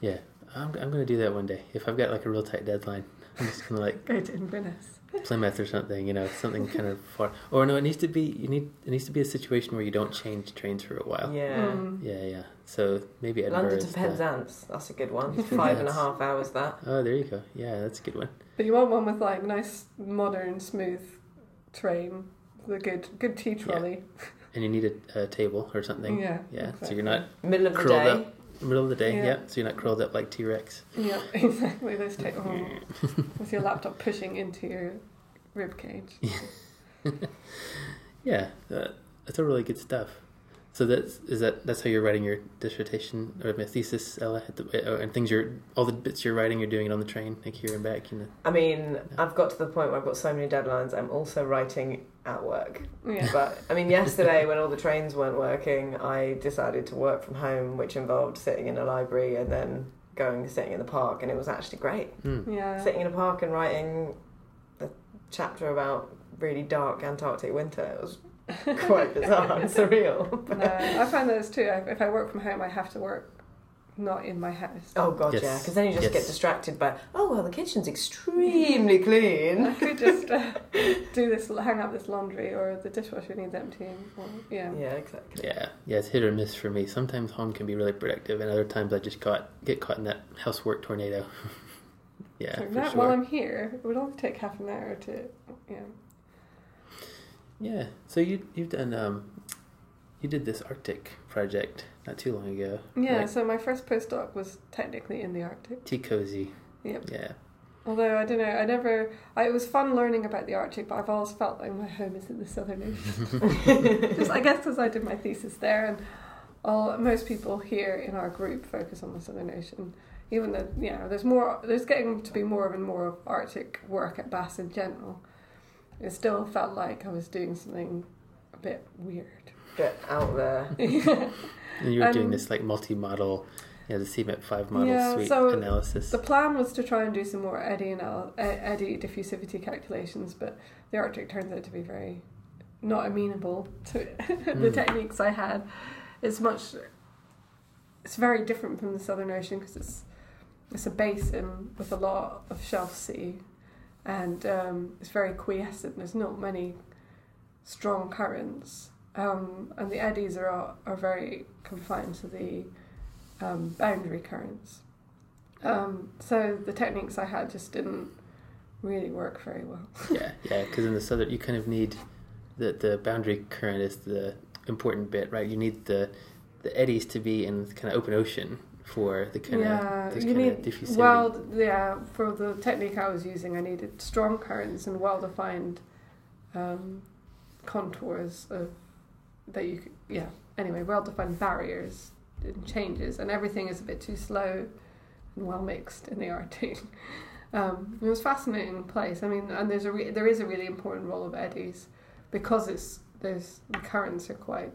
Yeah, I'm, I'm gonna do that one day. If I've got like a real tight deadline, I'm just gonna like Go to Inverness. Plymouth or something, you know, something kind of far. Or no, it needs to be you need it needs to be a situation where you don't change trains for a while. Yeah. Mm. Yeah, yeah. So maybe Edinburgh. London is to the- Penzance. That's a good one. Five and a half hours that. Oh, there you go. Yeah, that's a good one. But you want one with like nice, modern, smooth train, the good, good tea trolley. And you need a, a table or something. Yeah. Yeah, so you're not Middle of the day. up. middle of the day. Yeah. Yeah. So you're not curled up like T Rex. Yeah, exactly. Those ta- oh, with your laptop pushing into your rib cage. Yeah, uh, that's all really good stuff. So that's is that that's how you're writing your dissertation or my thesis, Ella, at the, uh, and things you're all the bits you're writing, you're doing it on the train, like here and back. You know. I mean, I've got to the point where I've got so many deadlines. I'm also writing at work. Yeah. But I mean, yesterday when all the trains weren't working, I decided to work from home, which involved sitting in a library and then going sitting in the park, and it was actually great. Mm. Yeah. Sitting in a park and writing a chapter about really dark Antarctic winter. It was quite bizarre and surreal. No, I find those too. If I work from home, I have to work not in my house. Oh god, Yes. yeah, because then you just Yes. get distracted by oh well, the kitchen's extremely clean. I could just uh, do this, hang up this laundry, or the dishwasher needs emptying. Or, yeah. Yeah, exactly. Yeah, yeah, it's hit or miss for me. Sometimes home can be really productive, and other times I just caught get caught in that housework tornado. yeah, So for that, sure. while I'm here, it would only take half an hour to, yeah. Yeah, so you you've done um, you did this Arctic project not too long ago. Yeah, right? so my first postdoc was technically in the Arctic. Tea cozy. Yep. Yeah. Although I don't know, I never. I, it was fun learning about the Arctic, but I've always felt like my home is in the Southern Ocean. Just I guess because I did my thesis there, and all most people here in our group focus on the Southern Ocean. Even though you know, there's more. There's getting to be more and more of Arctic work at BAS in general. It still felt like I was doing something a bit weird. Get out there. And you were doing Um, this like multi-model, you know, the CMIP five model Yeah, suite so analysis. The plan was to try and do some more eddy anal- e- eddy diffusivity calculations, but the Arctic turns out to be very not amenable to the Mm. techniques I had. It's much. It's very different from the Southern Ocean because it's it's a basin with a lot of shelf sea, and um, it's very quiescent. There's not many strong currents, um, and the eddies are are very confined to the um, boundary currents. Um, so the techniques I had just didn't really work very well. yeah, yeah, because in the southern you kind of need the the boundary current is the important bit, right? You need the the eddies to be in kind of open ocean for the kind yeah, of this you kind need well, yeah. For the technique I was using, I needed strong currents and well-defined um, contours of that you could, yeah. Anyway, well-defined barriers and changes, and everything is a bit too slow and well mixed in the Arctic. Um, it was a fascinating place. I mean, and there's a re- there is a really important role of eddies because it's there's the currents are quite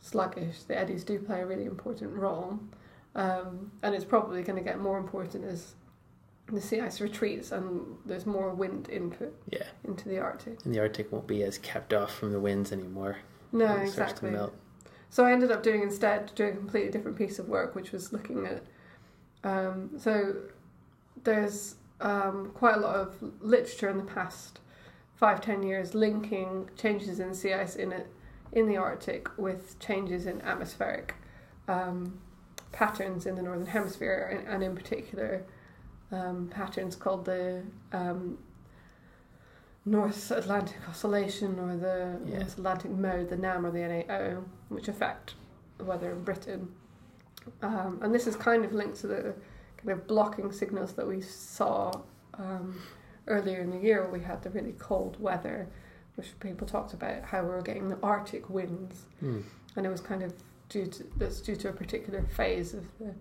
sluggish. The eddies do play a really important role, um, and it's probably going to get more important as the sea ice retreats and there's more wind input yeah, into the Arctic. and the Arctic won't be as kept off from the winds anymore. No, exactly. to melt. So I ended up doing instead doing a completely different piece of work, which was looking at. Um, so there's um, quite a lot of literature in the past five ten years linking changes in sea ice in it in the Arctic with changes in atmospheric um, patterns in the northern hemisphere, and, and in particular um, patterns called the um, North Atlantic Oscillation or the Yeah. North Atlantic Mode, the NAM or the NAO, which affect the weather in Britain. Um, and this is kind of linked to the kind of blocking signals that we saw um, earlier in the year. where We had the really cold weather, which people talked about how we were getting the Arctic winds, Hmm. and it was kind of due to that's due to a particular phase of the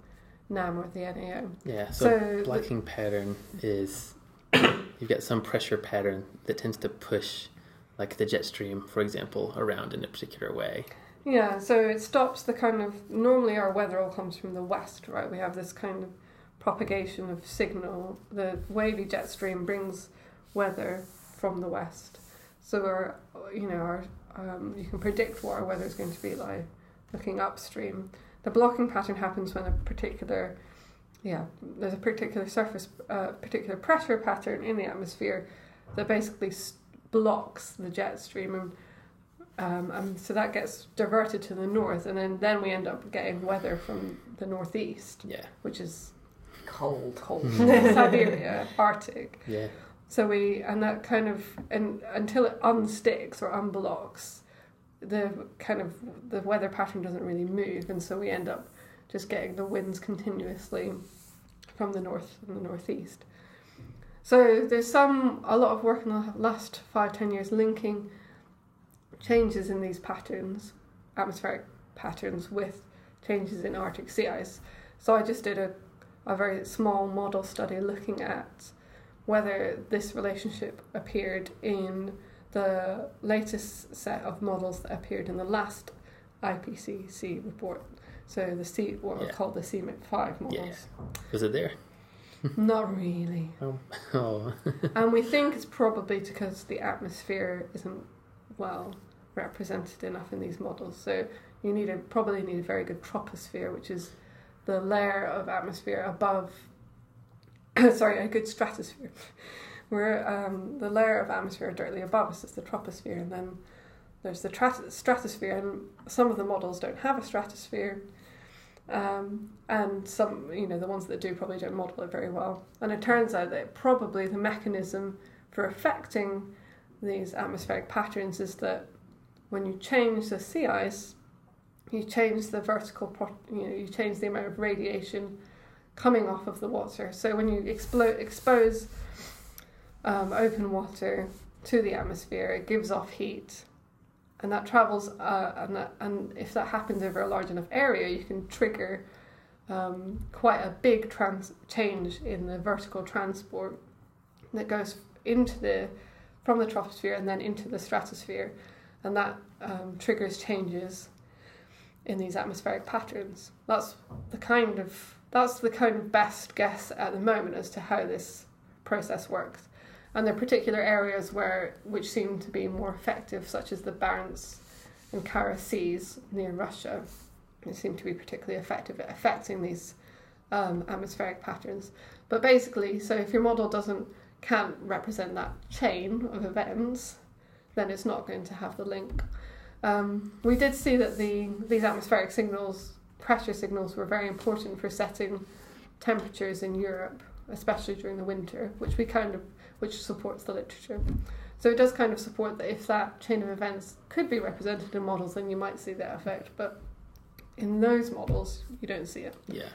NAM or the NAO. Yeah, so, So the- blocking pattern is you've got some pressure pattern that tends to push, like the jet stream, for example, around in a particular way. Yeah, so it stops the kind of normally our weather all comes from the west, right? We have this kind of propagation of signal. The wavy jet stream brings weather from the west, so our you know our um, you can predict what our weather is going to be like looking upstream. The blocking pattern happens when a particular yeah there's a particular surface uh, particular pressure pattern in the atmosphere that basically s- blocks the jet stream and um, and so that gets diverted to the north, and then, then we end up getting weather from the northeast, Yeah, which is Cold. cold, Mm. Siberia, Arctic. yeah, So we and that kind of and until it unsticks or unblocks, the kind of the weather pattern doesn't really move, and so we end up just getting the winds continuously from the north and the northeast. So there's some a lot of work in the last five ten years linking changes in these patterns, atmospheric patterns, with changes in Arctic sea ice. So I just did a a very small model study looking at whether this relationship appeared in the latest set of models that appeared in the last IPCC report. So the C, what Yeah. are called the CMIP five Yeah. models. was it there? Not really, Oh, oh. and we think it's probably because the atmosphere isn't well represented enough in these models. So you need a probably need a very good troposphere, which is the layer of atmosphere above. sorry, a good stratosphere. Where um, the layer of atmosphere directly above us is the troposphere, and then there's the trat- stratosphere, and some of the models don't have a stratosphere, um, and some, you know, the ones that do probably don't model it very well. And it turns out that probably the mechanism for affecting these atmospheric patterns is that when you change the sea ice, you change the vertical, pro- you know, you change the amount of radiation coming off of the water. So when you explo- expose um, open water to the atmosphere, it gives off heat, and that travels. Uh, and that, and if that happens over a large enough area, you can trigger um, quite a big trans- change in the vertical transport that goes into the from the troposphere and then into the stratosphere, and that um, triggers changes in these atmospheric patterns. That's the kind of that's the kind of best guess at the moment as to how this process works. And there are particular areas where which seem to be more effective, such as the Barents and Kara Seas near Russia. It seem to be particularly effective at affecting these um, atmospheric patterns. But basically, so if your model doesn't can't represent that chain of events, then it's not going to have the link. Um, we did see that the these atmospheric signals, pressure signals, were very important for setting temperatures in Europe, especially during the winter, which we kind of which supports the literature. So it does kind of support that if that chain of events could be represented in models, then you might see that effect. But in those models, you don't see it. Yeah.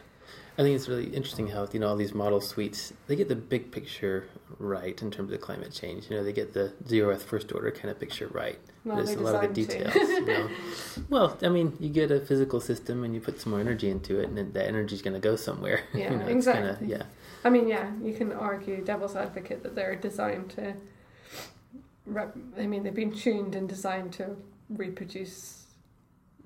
I think it's really interesting how you know all these model suites they get the big picture right in terms of climate change. You know they get the zero Earth first order kind of picture right. Well, There's a lot of the details. you know. Well, I mean, you get a physical system and you put some more energy into it, and that energy's going to go somewhere. Yeah, you know, it's exactly. Gonna, yeah, I mean, yeah, you can argue devil's advocate that they're designed to. Rep- I mean, they've been tuned and designed to reproduce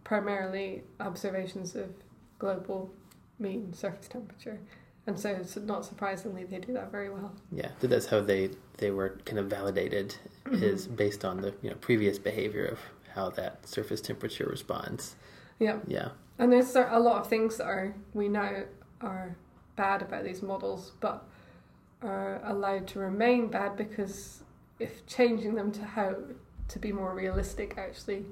primarily observations of global mean surface temperature, and so it's not surprisingly they do that very well. yeah. So that's how they they were kind of validated Mm-hmm. is based on the you know previous behavior of how that surface temperature responds. Yeah, Yeah. and there's a lot of things that are we know are bad about these models, but are allowed to remain bad because if changing them to how to be more realistic actually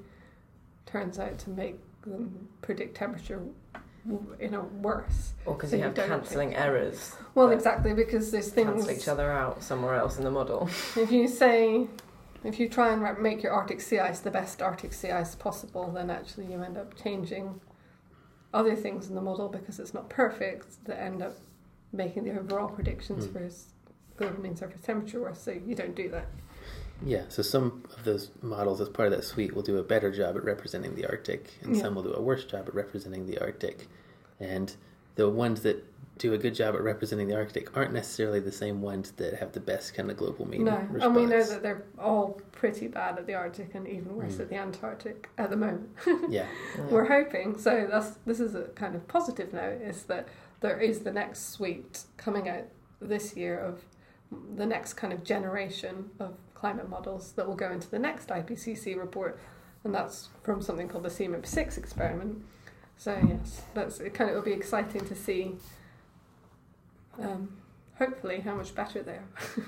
turns out to make them predict temperature you know worse. Or because So you you have cancelling errors. Well, exactly because there's things. Cancel each other out somewhere else in the model. If you say, if you try and make your Arctic sea ice the best Arctic sea ice possible, then actually you end up changing other things in the model because it's not perfect that end up making the overall predictions Mm. for global mean surface temperature worse. So you don't do that. Yeah, so some of those models, as part of that suite, will do a better job at representing the Arctic, and Yeah. some will do a worse job at representing the Arctic. And the ones that do a good job at representing the Arctic aren't necessarily the same ones that have the best kind of global mean no, response. and we know that they're all pretty bad at the Arctic and even worse Mm. at the Antarctic at the moment. Yeah, We're hoping. So that's this is a kind of positive note is that there is the next suite coming out this year of the next kind of generation of climate models that will go into the next IPCC report, and that's from something called the CMIP six experiment. So yes, that's it. Kind of it'll be exciting to see. Um, hopefully, how much better they are,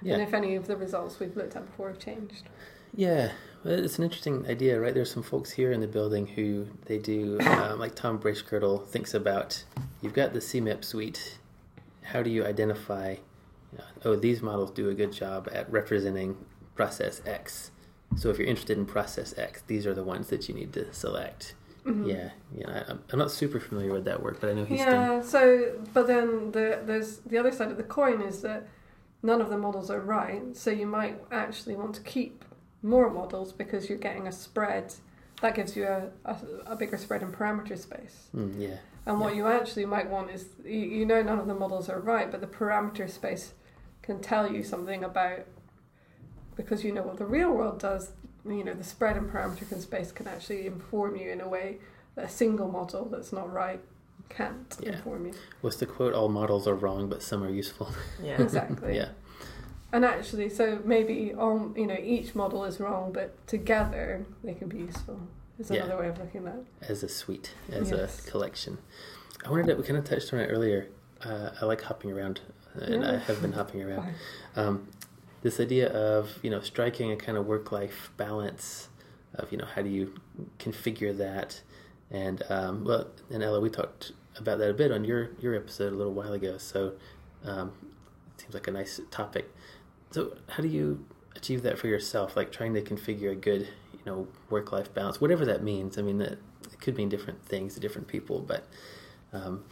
and if any of the results we've looked at before have changed. yeah. Well, it's an interesting idea, right? There's some folks here in the building who they do, um, like Tom Bracegirdle thinks about. You've got the CMIP suite. How do you identify? You know, oh, these models do a good job at representing process X. So if you're interested in process X, these are the ones that you need to select. Mhm. Yeah, yeah. I, I'm- not super familiar with that work, but I know he's yeah, done. so but then the there's the other side of the coin is that none of the models are right. So you might actually want to keep more models because you're getting a spread that gives you a, a, a bigger spread in parameter space. Mm, yeah, And what you actually might want is you, you know none of the models are right, but the parameter space can tell you something about because you know what the real world does. You know the spread in parameter and space can actually inform you in a way that a single model that's not right can't Yeah. inform you. was the quote, "All models are wrong, but some are useful." Yeah. Exactly. yeah, And actually, so maybe all you know each model is wrong, but together they can be useful. Is Yeah. another way of looking at. it. as a suite, as Yes. a collection. I wanted to. We kind of touched on it earlier. Uh, I like hopping around, and I have been hopping around. Um, this idea of you know striking a kind of work life balance of you know how do you configure that? And um, well and Ella we talked about that a bit on your your episode a little while ago so um, it seems like a nice topic. So how do you achieve that for yourself like trying to configure a good you know work life balance whatever that means? I mean that it could mean different things to different people but um,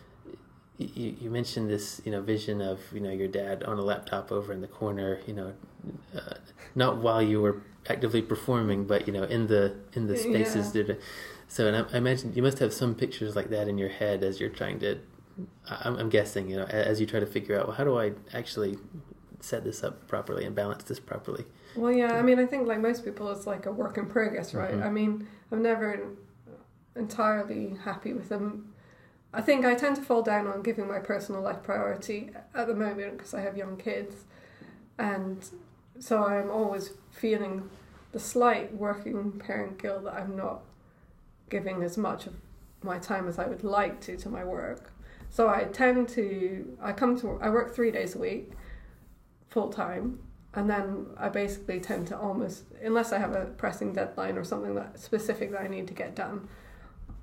you, you mentioned this, you know, vision of you know your dad on a laptop over in the corner, you know, uh, not while you were actively performing, but you know, in the in the spaces. Yeah. So, and I, I imagine you must have some pictures like that in your head as you're trying to. I'm, I'm guessing, you know, as you try to figure out, well, how do I actually set this up properly and balance this properly? Well, yeah, I mean, I think like most people, it's like a work in progress, right? Mhm. I mean, I'm never entirely happy with them. I think I tend to fall down on giving my personal life priority at the moment because I have young kids, and so I'm always feeling the slight working parent guilt that I'm not giving as much of my time as I would like to to my work. So I tend to I come to I work three days a week, full time, and then I basically tend to almost, unless I have a pressing deadline or something that specific that I need to get done,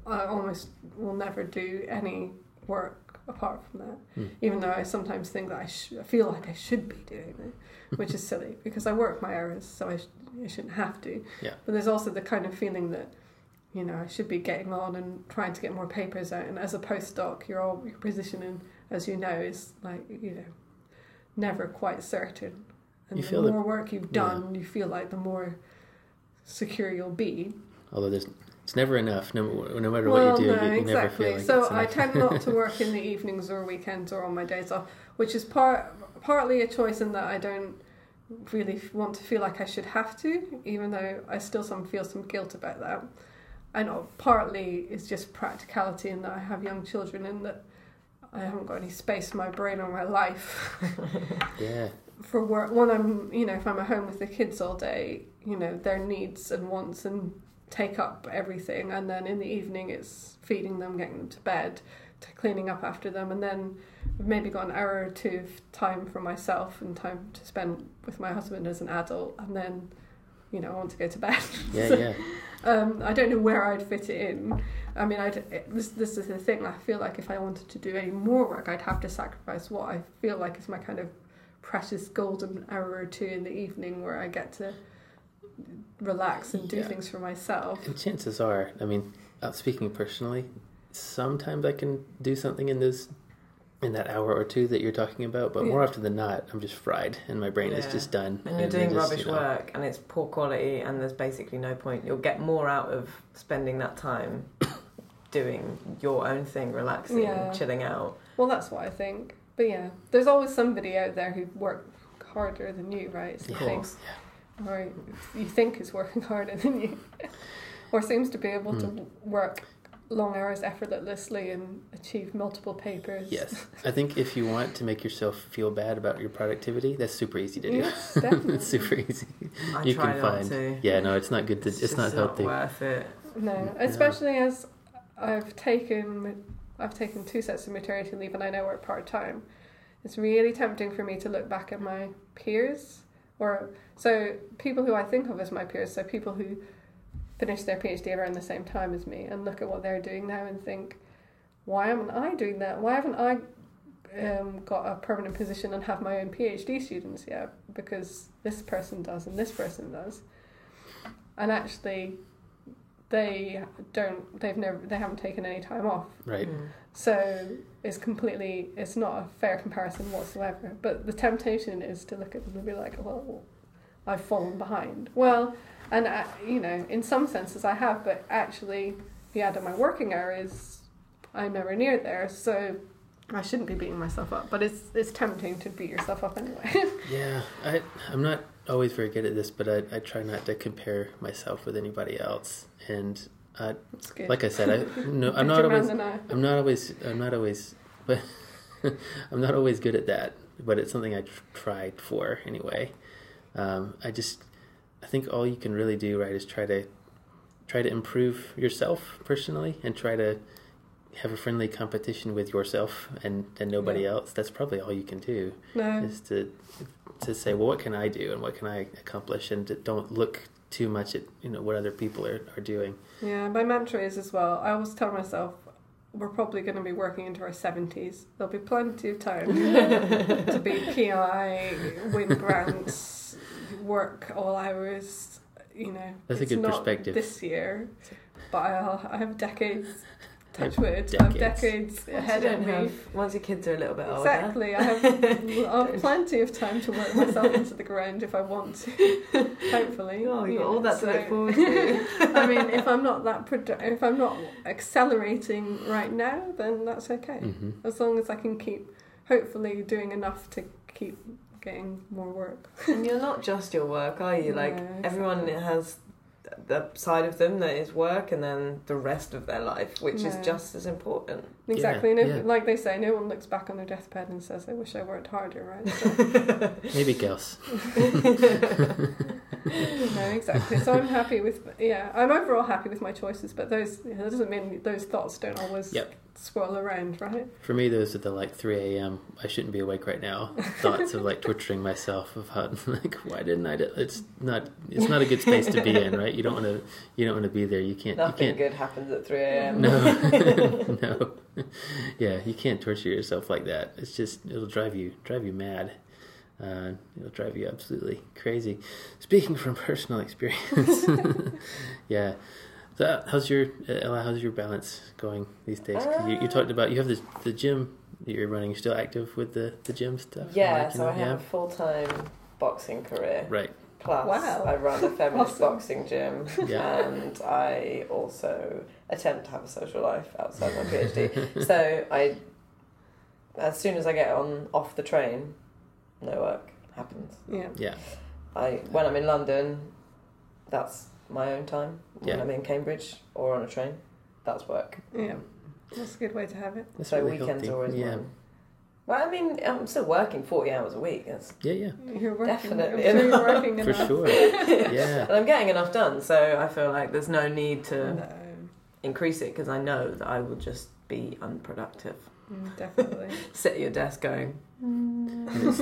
I almost will never do any work apart from that. Hmm. Even though I sometimes think that I, sh- I feel like I should be doing it, which is silly because I work my hours, so I, sh- I shouldn't have to. Yeah. But there's also the kind of feeling that you know, I should be getting on and trying to get more papers out. And as a postdoc, your all your positioning, as you know, is like you know, never quite certain. And You the more work you've done, you feel like the more secure you'll be. Although there's it's never enough. No, no matter well, what you do, no, you, you never exactly. feel like so I tend not to work in the evenings or weekends or on my days off, which is part partly a choice in that I don't really want to feel like I should have to, even though I still some feel some guilt about that. And partly it's just practicality in that I have young children and that I haven't got any space in my brain or my life yeah, for work when I'm you know if I'm at home with the kids all day you know their needs and wants and take up everything and then in the evening it's feeding them getting them to bed to cleaning up after them and then I've maybe got an hour or two of time for myself and time to spend with my husband as an adult and then you know I want to go to bed yeah, So, yeah. um, I don't know where I'd fit it in. I mean, I'd, this this is the thing. I feel like if I wanted to do any more work, I'd have to sacrifice what I feel like is my kind of precious golden hour or two in the evening where I get to relax and do Yeah. things for myself. And chances are, I mean, uh, speaking personally, sometimes I can do something in those in that hour or two that you're talking about, but more often than not, I'm just fried and my brain is just done. And you're doing just, rubbish you know, work and it's poor quality and there's basically no point. You'll get more out of spending that time doing your own thing, relaxing, Yeah. chilling out. Well, that's what I think. But yeah, there's always somebody out there who work harder than you, right? It's Of thing. course. Or you think is working harder than you, or seems to be able to Hmm. work long hours effortlessly and achieve multiple papers. Yes, I think if you want to make yourself feel bad about your productivity, that's super easy to do. Yes, definitely. it's super easy. I You try can not find- to. Yeah, no, it's not good. To, it's, just not healthy. worth it. No, especially as I've taken I've taken two sets of maternity leave and I now work part time. It's really tempting for me to look back at my peers or so people who I think of as my peers, so people who finished their PhD around the same time as me and look at what they're doing now and think, why haven't I doing that? Why haven't I um, got a permanent position and have my own PhD students yet? Because this person does and this person does. And actually, they don't. They've never. They haven't taken any time off. Right. Mm. So it's completely. It's not a fair comparison whatsoever. But the temptation is to look at them and be like, well, I've fallen behind. Well, and uh, you know, in some senses I have, but actually, add up my working hours, I'm nowhere near there. So. I shouldn't be beating myself up, but it's it's tempting to beat yourself up anyway. Yeah, I I'm not always very good at this, but I, I try not to compare myself with anybody else. And uh, like I said, I no, I'm not always. I'm not always I'm not always but I'm not always good at that. But it's something I tr- tried for anyway. Um, I just I think all you can really do right is try to try to improve yourself personally and try to have a friendly competition with yourself and, and nobody Yeah. else. That's probably all you can do No. is to to say, well, what can I do and what can I accomplish, and don't look too much at you know what other people are, are doing. Yeah, my mantra is as well. I always tell myself we're probably going to be working into our seventies. There'll be plenty of time to be PI, win grants, work all hours. You know, That's a good perspective. This year, but I'll, I have decades. Touch wood. have I have decades. decades Once, ahead of me. have, once your kids are a little bit older. Exactly. I have, I have plenty of time to work myself into the ground if I want to. Hopefully. Oh, you you've got know, all that to look forward to. I mean, if I'm not that produ- if I'm not accelerating right now, then that's okay. hmm As long as I can keep, hopefully, doing enough to keep getting more work. and you're not just your work, are you? Like No, everyone has the side of them that is work, and then the rest of their life, which is just as important. Exactly. Yeah, and if, yeah. like they say, no one looks back on their deathbed and says, "I wish I worked harder." Right. So, Maybe girls. no, exactly. So I'm happy with yeah. I'm overall happy with my choices, but those that doesn't mean those thoughts don't always Yep. Swirl around, right? For me, those are the like 3 a.m. I shouldn't be awake right now. Thoughts of like torturing myself of how like why didn't I? Do, it's not it's not a good space to be in, right? You don't want to you don't want to be there. You can't Nothing you can't good happens at 3 a.m. no no yeah you can't torture yourself like that. It's just it'll drive you drive you mad. Uh, it'll drive you absolutely crazy. Speaking from personal experience, yeah. So how's your uh, Ella? How's your balance going these days? 'Cause you, you talked about you have this the gym that you're running. You're still active with the the gym stuff. Yeah, Like, so know, I have a full time boxing career. Right. Plus, Wow. I run a feminist Awesome. boxing gym, Yeah. and I also attempt to have a social life outside my PhD. so I, as soon as I get on off the train, no work happens. Yeah. Yeah. I when I'm in London, that's my own time. When Yeah. I'm in Cambridge or on a train, that's work. Yeah. That's a good way to have it. That's so really weekends healthy. are always yeah. mine. Well, I mean, I'm still working forty hours a week. That's, Yeah. Yeah. You're working. Definitely I'm sure you're enough. working For sure. Yeah. and I'm getting enough done. So I feel like there's no need to No, increase it because I know that I will just be unproductive. mm, definitely. Sit at your desk going,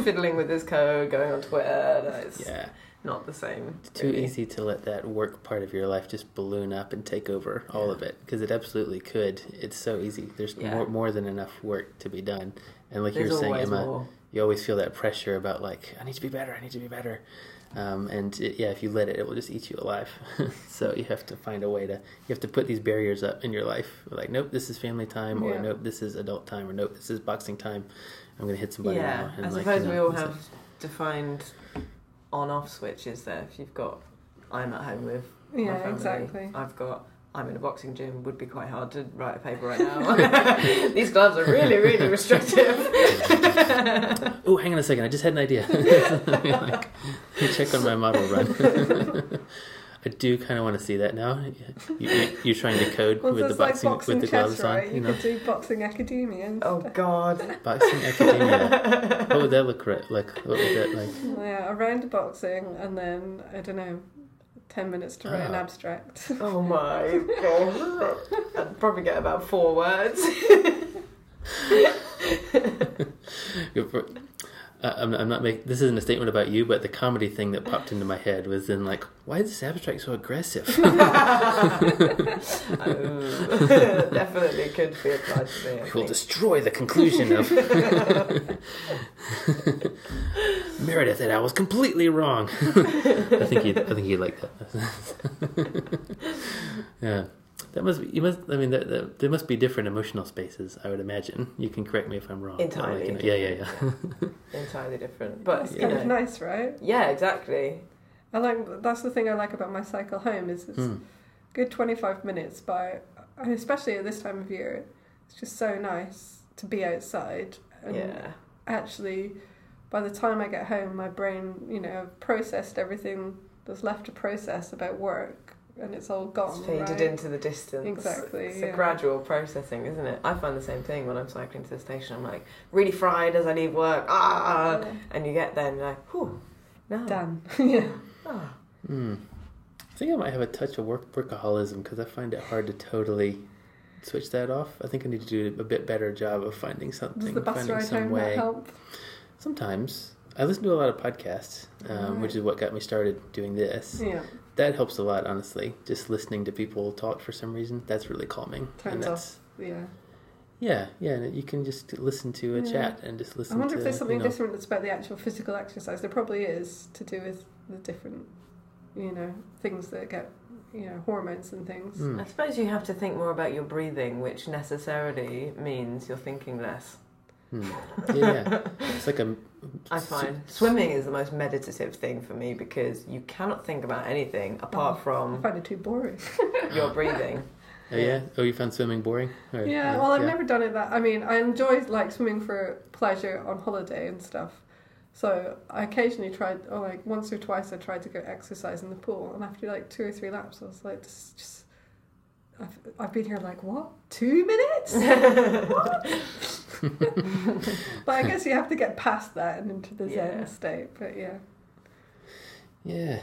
fiddling with this code, going on Twitter. No, it's Yeah. Not the same. It's too really. easy to let that work part of your life just balloon up and take over all of it because it absolutely could. It's so easy. There's Yeah. more more than enough work to be done. And like you were saying, Emma, more. you always feel that pressure about like I need to be better. I need to be better. Um, and it, yeah, if you let it, it will just eat you alive. so you have to find a way to. You have to put these barriers up in your life. Like, nope, this is family time, or Yeah. nope, this is adult time, or nope, this is boxing time. I'm gonna hit somebody Yeah, now. I like, suppose you we all have defined on-off switches there. If you've got, I'm at home with my Yeah, family. exactly. I've got. I'm in a boxing gym. Would be quite hard to write a paper right now. These gloves are really, really restrictive. Oh, hang on a second. I just had an idea. like, check on my model run. I do kind of want to see that now. You, you, you're trying to code Well, with the it's like boxing, boxing with the chess, gloves right? on. You You know, could do boxing academia and oh. God. boxing academia. What would that look right? Like, what would that like? Yeah, a round of boxing and then I don't know, ten minutes to write an Ah. abstract. Oh my God. I'd probably get about four words. I'm, I'm not making. This isn't a statement about you, but the comedy thing that popped into my head was then like, why is this abstract so aggressive? Oh, definitely could be applied to me. I think. destroy the conclusion of Meredith and I was completely wrong. I think you. I think you like that. yeah, that must. Be, you must. I mean, that, that, there must be different emotional spaces. I would imagine. You can correct me if I'm wrong. Entirely like, you know- yeah, yeah, yeah. Entirely different. But, It's you kind of nice, right? Yeah, exactly. I like that's the thing I like about my cycle home is it's Hmm. good twenty five minutes by especially at this time of year. It's just so nice to be outside and Yeah. actually by the time I get home my brain, you know, processed everything that's left to process about work and it's all gone. It's faded right? into the distance. Exactly, It's yeah. a gradual processing, isn't it? I find the same thing when I'm cycling to the station. I'm like really fried as I leave work. Ah, Yeah. and you get there and you're like, whew, no. Done. yeah. Ah. Hmm. I think I might have a touch of work workaholism because I find it hard to totally switch that off. I think I need to do a bit better job of finding something, Does the bus finding ride some home way. not help? Sometimes I listen to a lot of podcasts, um, which is what got me started doing this. Yeah. That helps a lot, honestly. Just listening to people talk for some reason, that's really calming. and Turns that's, Yeah. Yeah, yeah. You can just listen to a Yeah. chat and just listen. I wonder to, if there's something you know, different that's about the actual physical exercise. There probably is to do with the different, you know, things that get, you know, hormones and things. Hmm. I suppose you have to think more about your breathing, which necessarily means you're thinking less. Hmm. Yeah, yeah. It's like a. I find swimming is the most meditative thing for me because you cannot think about anything apart I from find it too boring. your breathing. Oh yeah. Oh, you found swimming boring? Or- Yeah, well, I've yeah. never done it that. I mean, I enjoy like swimming for pleasure on holiday and stuff. So I occasionally tried, or like once or twice, I tried to go exercise in the pool, and after like two or three laps, I was like, this is just. I've, I've been here like what two minutes? What? but I guess you have to get past that and into the zen Yeah. state. But yeah, Yeah,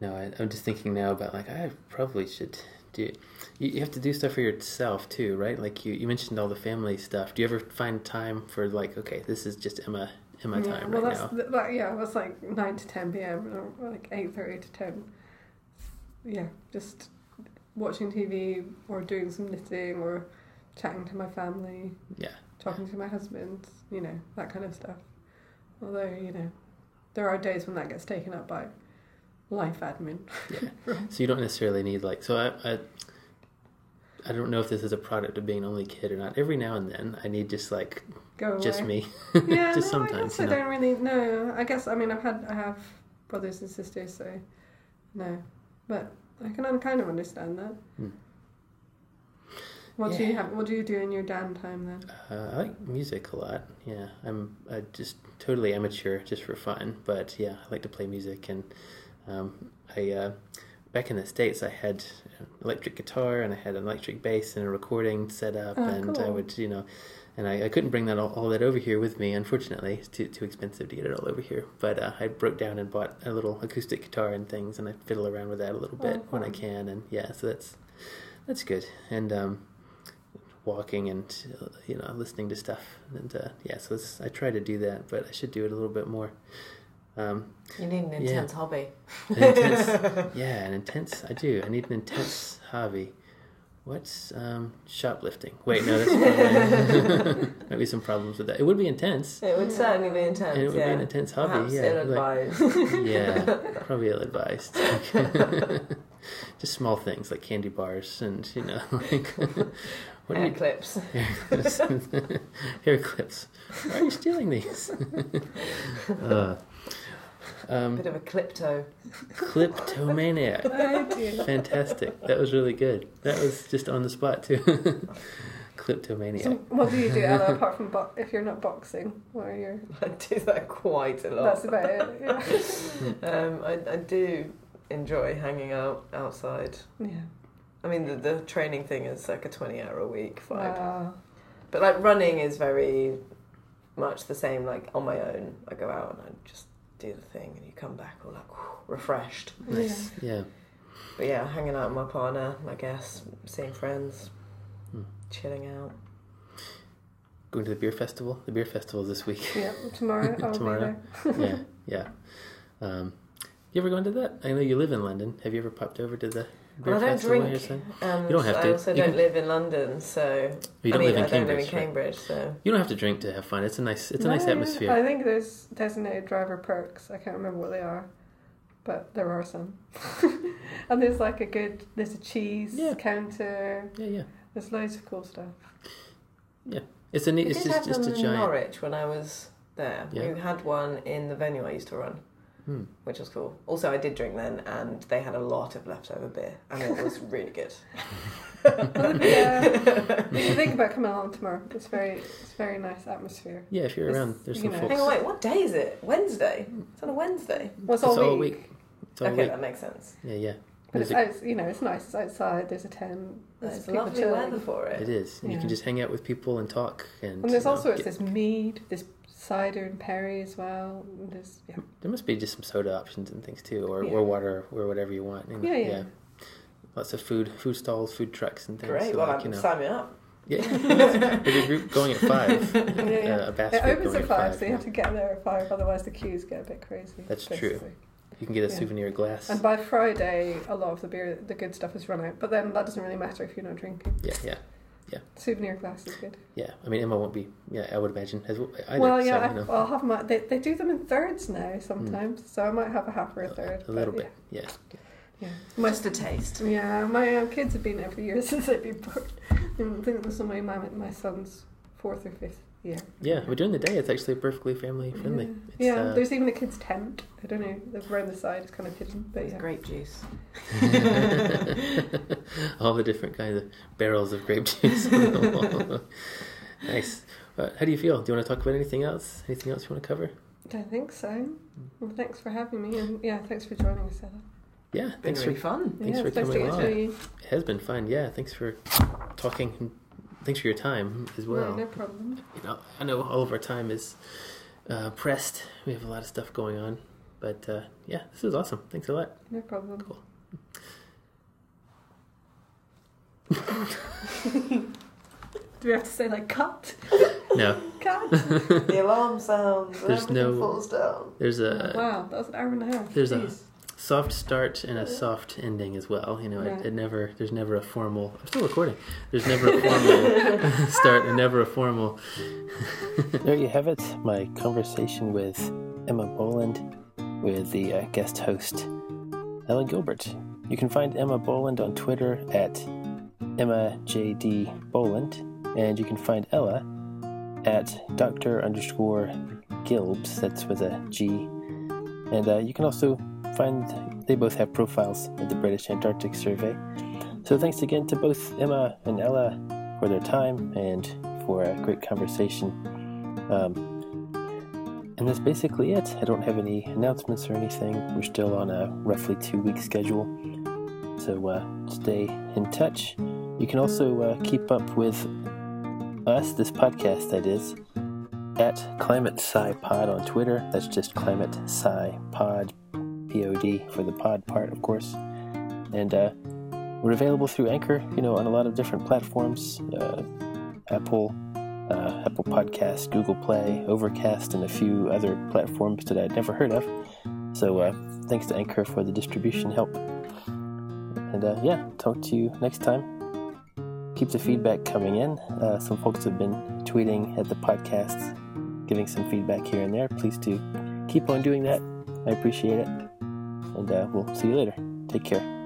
no, I, I'm just thinking now about like I probably should do. You, you have to do stuff for yourself too, right? Like you, you mentioned all the family stuff. Do you ever find time for like, okay, this is just Emma Emma yeah, time well, right that's now? th- that, yeah, that's like nine to ten p.m. or like eight thirty to ten. Yeah, just watching TV or doing some knitting or chatting to my family, Yeah, talking to my husband. You know that kind of stuff. Although you know, there are days when that gets taken up by life admin. yeah. so you don't necessarily need like. So I, I, I don't know if this is a product of being an only kid or not. Every now and then, I need just like Go away. just me, Yeah, just no, I sometimes. guess You I don't really know. I guess I mean I've had I have brothers and sisters, so no, but I can kind of understand that. Hmm. What do you have? What do you do in your downtime then? Uh, I like music a lot. Yeah, I'm uh, just totally amateur, just for fun. But yeah, I like to play music, and um, I uh, back in the states, I had an electric guitar and I had an electric bass and a recording set up, Oh, and I would, you know, and I, I couldn't bring that all, all that over here with me. Unfortunately, it's too too expensive to get it all over here. But uh, I broke down and bought a little acoustic guitar and things, and I fiddle around with that a little bit Oh, when I can, and yeah, so that's that's good. And um, walking and you know listening to stuff and uh, yeah so it's, i try to do that but i should do it a little bit more um, You need an Yeah. intense hobby. an intense, yeah an intense i do i need an intense hobby what's um, shoplifting wait no that's probably, might be some problems with that it would be intense It would certainly be intense. and it would yeah. be an intense hobby Perhaps yeah like- ill-advised. yeah probably ill advised just small things like candy bars and you know like what do Hair you clips. hair clips. hair clips. Why are you stealing these? uh, um, Bit of a clipto. kleptomaniac. Oh. Fantastic. That was really good. That was just on the spot too. kleptomaniac. So what do you do, Ella? Apart from bo- if you're not boxing, what are your? I do that quite a lot. That's about it. Yeah. Um, I, I do enjoy hanging out outside. yeah. I mean, the, the training thing is like a 20 hour a week vibe. Wow. But like running is very much the same. Like on my own, I go out and I just do the thing, and you come back all like whew, refreshed. Nice. Yeah. But yeah, hanging out with my partner, I guess, seeing friends, Hmm. chilling out. Going to the beer festival. The beer festival this week. Yeah. Tomorrow I'll Tomorrow. there. yeah. Yeah. Um, you ever gone to that? I know you live in London. Have you ever popped over to the beer Well, I don't drink. And um, You don't have to. I also You don't can- live in London, so You don't I mean, live in I don't Cambridge. live in right? So You don't have to drink to have fun. It's a nice. It's a nice No, yeah. atmosphere. I think there's designated driver perks. I can't remember what they are, but there are some. and there's like a good. There's a cheese Yeah. counter. Yeah, yeah. There's loads of cool stuff. Yeah, it's a neat. It's just just a giant. Norwich when I was there. Yeah. We had one in the venue I used to run, Hmm. which was cool. Also, I did drink then, and they had a lot of leftover beer, and it was really good. Well, yeah. you should think about coming along tomorrow. It's very, it's very nice atmosphere. Yeah, if you're It's, around, there's you some know. folks. Hang on, wait, what day is it? Wednesday. It's on a Wednesday. Well, it's It's all all week. week. It's all okay, week. that makes sense. Yeah, yeah. But it's, There's a- out, you know, it's nice. It's outside. There's a tent. There's It's people lovely chilling. weather for it. It is, and you can just hang out with people and talk. And, And there's you know, also get- there's mead, there's cider and perry as well. There's yeah. there must be just some soda options and things too, or, Yeah. or water, or whatever you want. you know, Yeah, yeah. Lots of food, food stalls, food trucks, and things. Great. so well, like, I'm you know, sign me up. yeah. There's a group going at five. yeah, yeah. Uh, a BAS it opens going at five, five. so you have to get there at five. Otherwise, the queues get a bit crazy. That's true. You can get a Yeah. souvenir glass. And by Friday, a lot of the beer, the good stuff is run out. But then that doesn't really matter if you're not drinking. Yeah, yeah, Souvenir glass is good. yeah. I mean, Emma won't be. Yeah, I would imagine as well. Either, well, yeah, so, I, you know, I'll have my. They, they do them in thirds now sometimes, so I might have a half or a third. a little bit. Yeah. Yeah. My, Just a taste. yeah, my um, kids have been every year since they've been born. I think this is my my my son's fourth or fifth year. Yeah, but during the day, it's actually perfectly family friendly. It's, Yeah, uh, there's even a kids tent. I don't know, around the side it's kind of hidden, but It's yeah. grape juice. all the different kinds of barrels of grape juice. on the wall. nice. But how do you feel? Do you want to talk about anything else? Anything else you want to cover? Don't think so. Well, thanks for having me, and yeah, thanks for joining us, Ella. Yeah, Been thanks really for. fun. Thanks yeah, for it's nice to coming get to along. know you. It has been fun. Yeah, thanks for talking. And Thanks for your time as well. No, no problem. You know, I know all of our time is uh, pressed. We have a lot of stuff going on, But uh, yeah, this was awesome. Thanks a lot. No problem. Cool. Do we have to say like cut? No, Cut. the alarm sounds. There's no- falls down. there's a wow, that was an hour and a half. There's a- Jeez. Soft start and a soft ending as well. You know, Yeah. it, it never there's never a formal. I'm still recording. There's never a formal start and never a formal. there you have it. My conversation with Emma Boland, with the uh, guest host Ella Gilbert. You can find Emma Boland on Twitter at Emma JD Boland, and you can find Ella at Doctor underscore Gilbs. That's with a G. And uh, you can also find they both have profiles at the British Antarctic Survey. So thanks again to both Emma and Ella for their time and for a great conversation. Um, and that's basically it. I don't have any announcements or anything. We're still on a roughly two week schedule. So uh, stay in touch. You can also uh, keep up with us, this podcast that is, at Climate Sci Pod on Twitter. That's just Climate Sci Pod, P O D for the pod part, of course. And uh, we're available through Anchor, you know, on a lot of different platforms uh, Apple, uh, Apple Podcasts, Google Play, Overcast, and a few other platforms that I'd never heard of. So uh, thanks to Anchor for the distribution help. And uh, yeah, talk to you next time keep the feedback coming in. Uh, some folks have been tweeting at the podcast, giving some feedback here and there. Please do keep on doing that. I appreciate it. And uh, we'll see you later. Take care.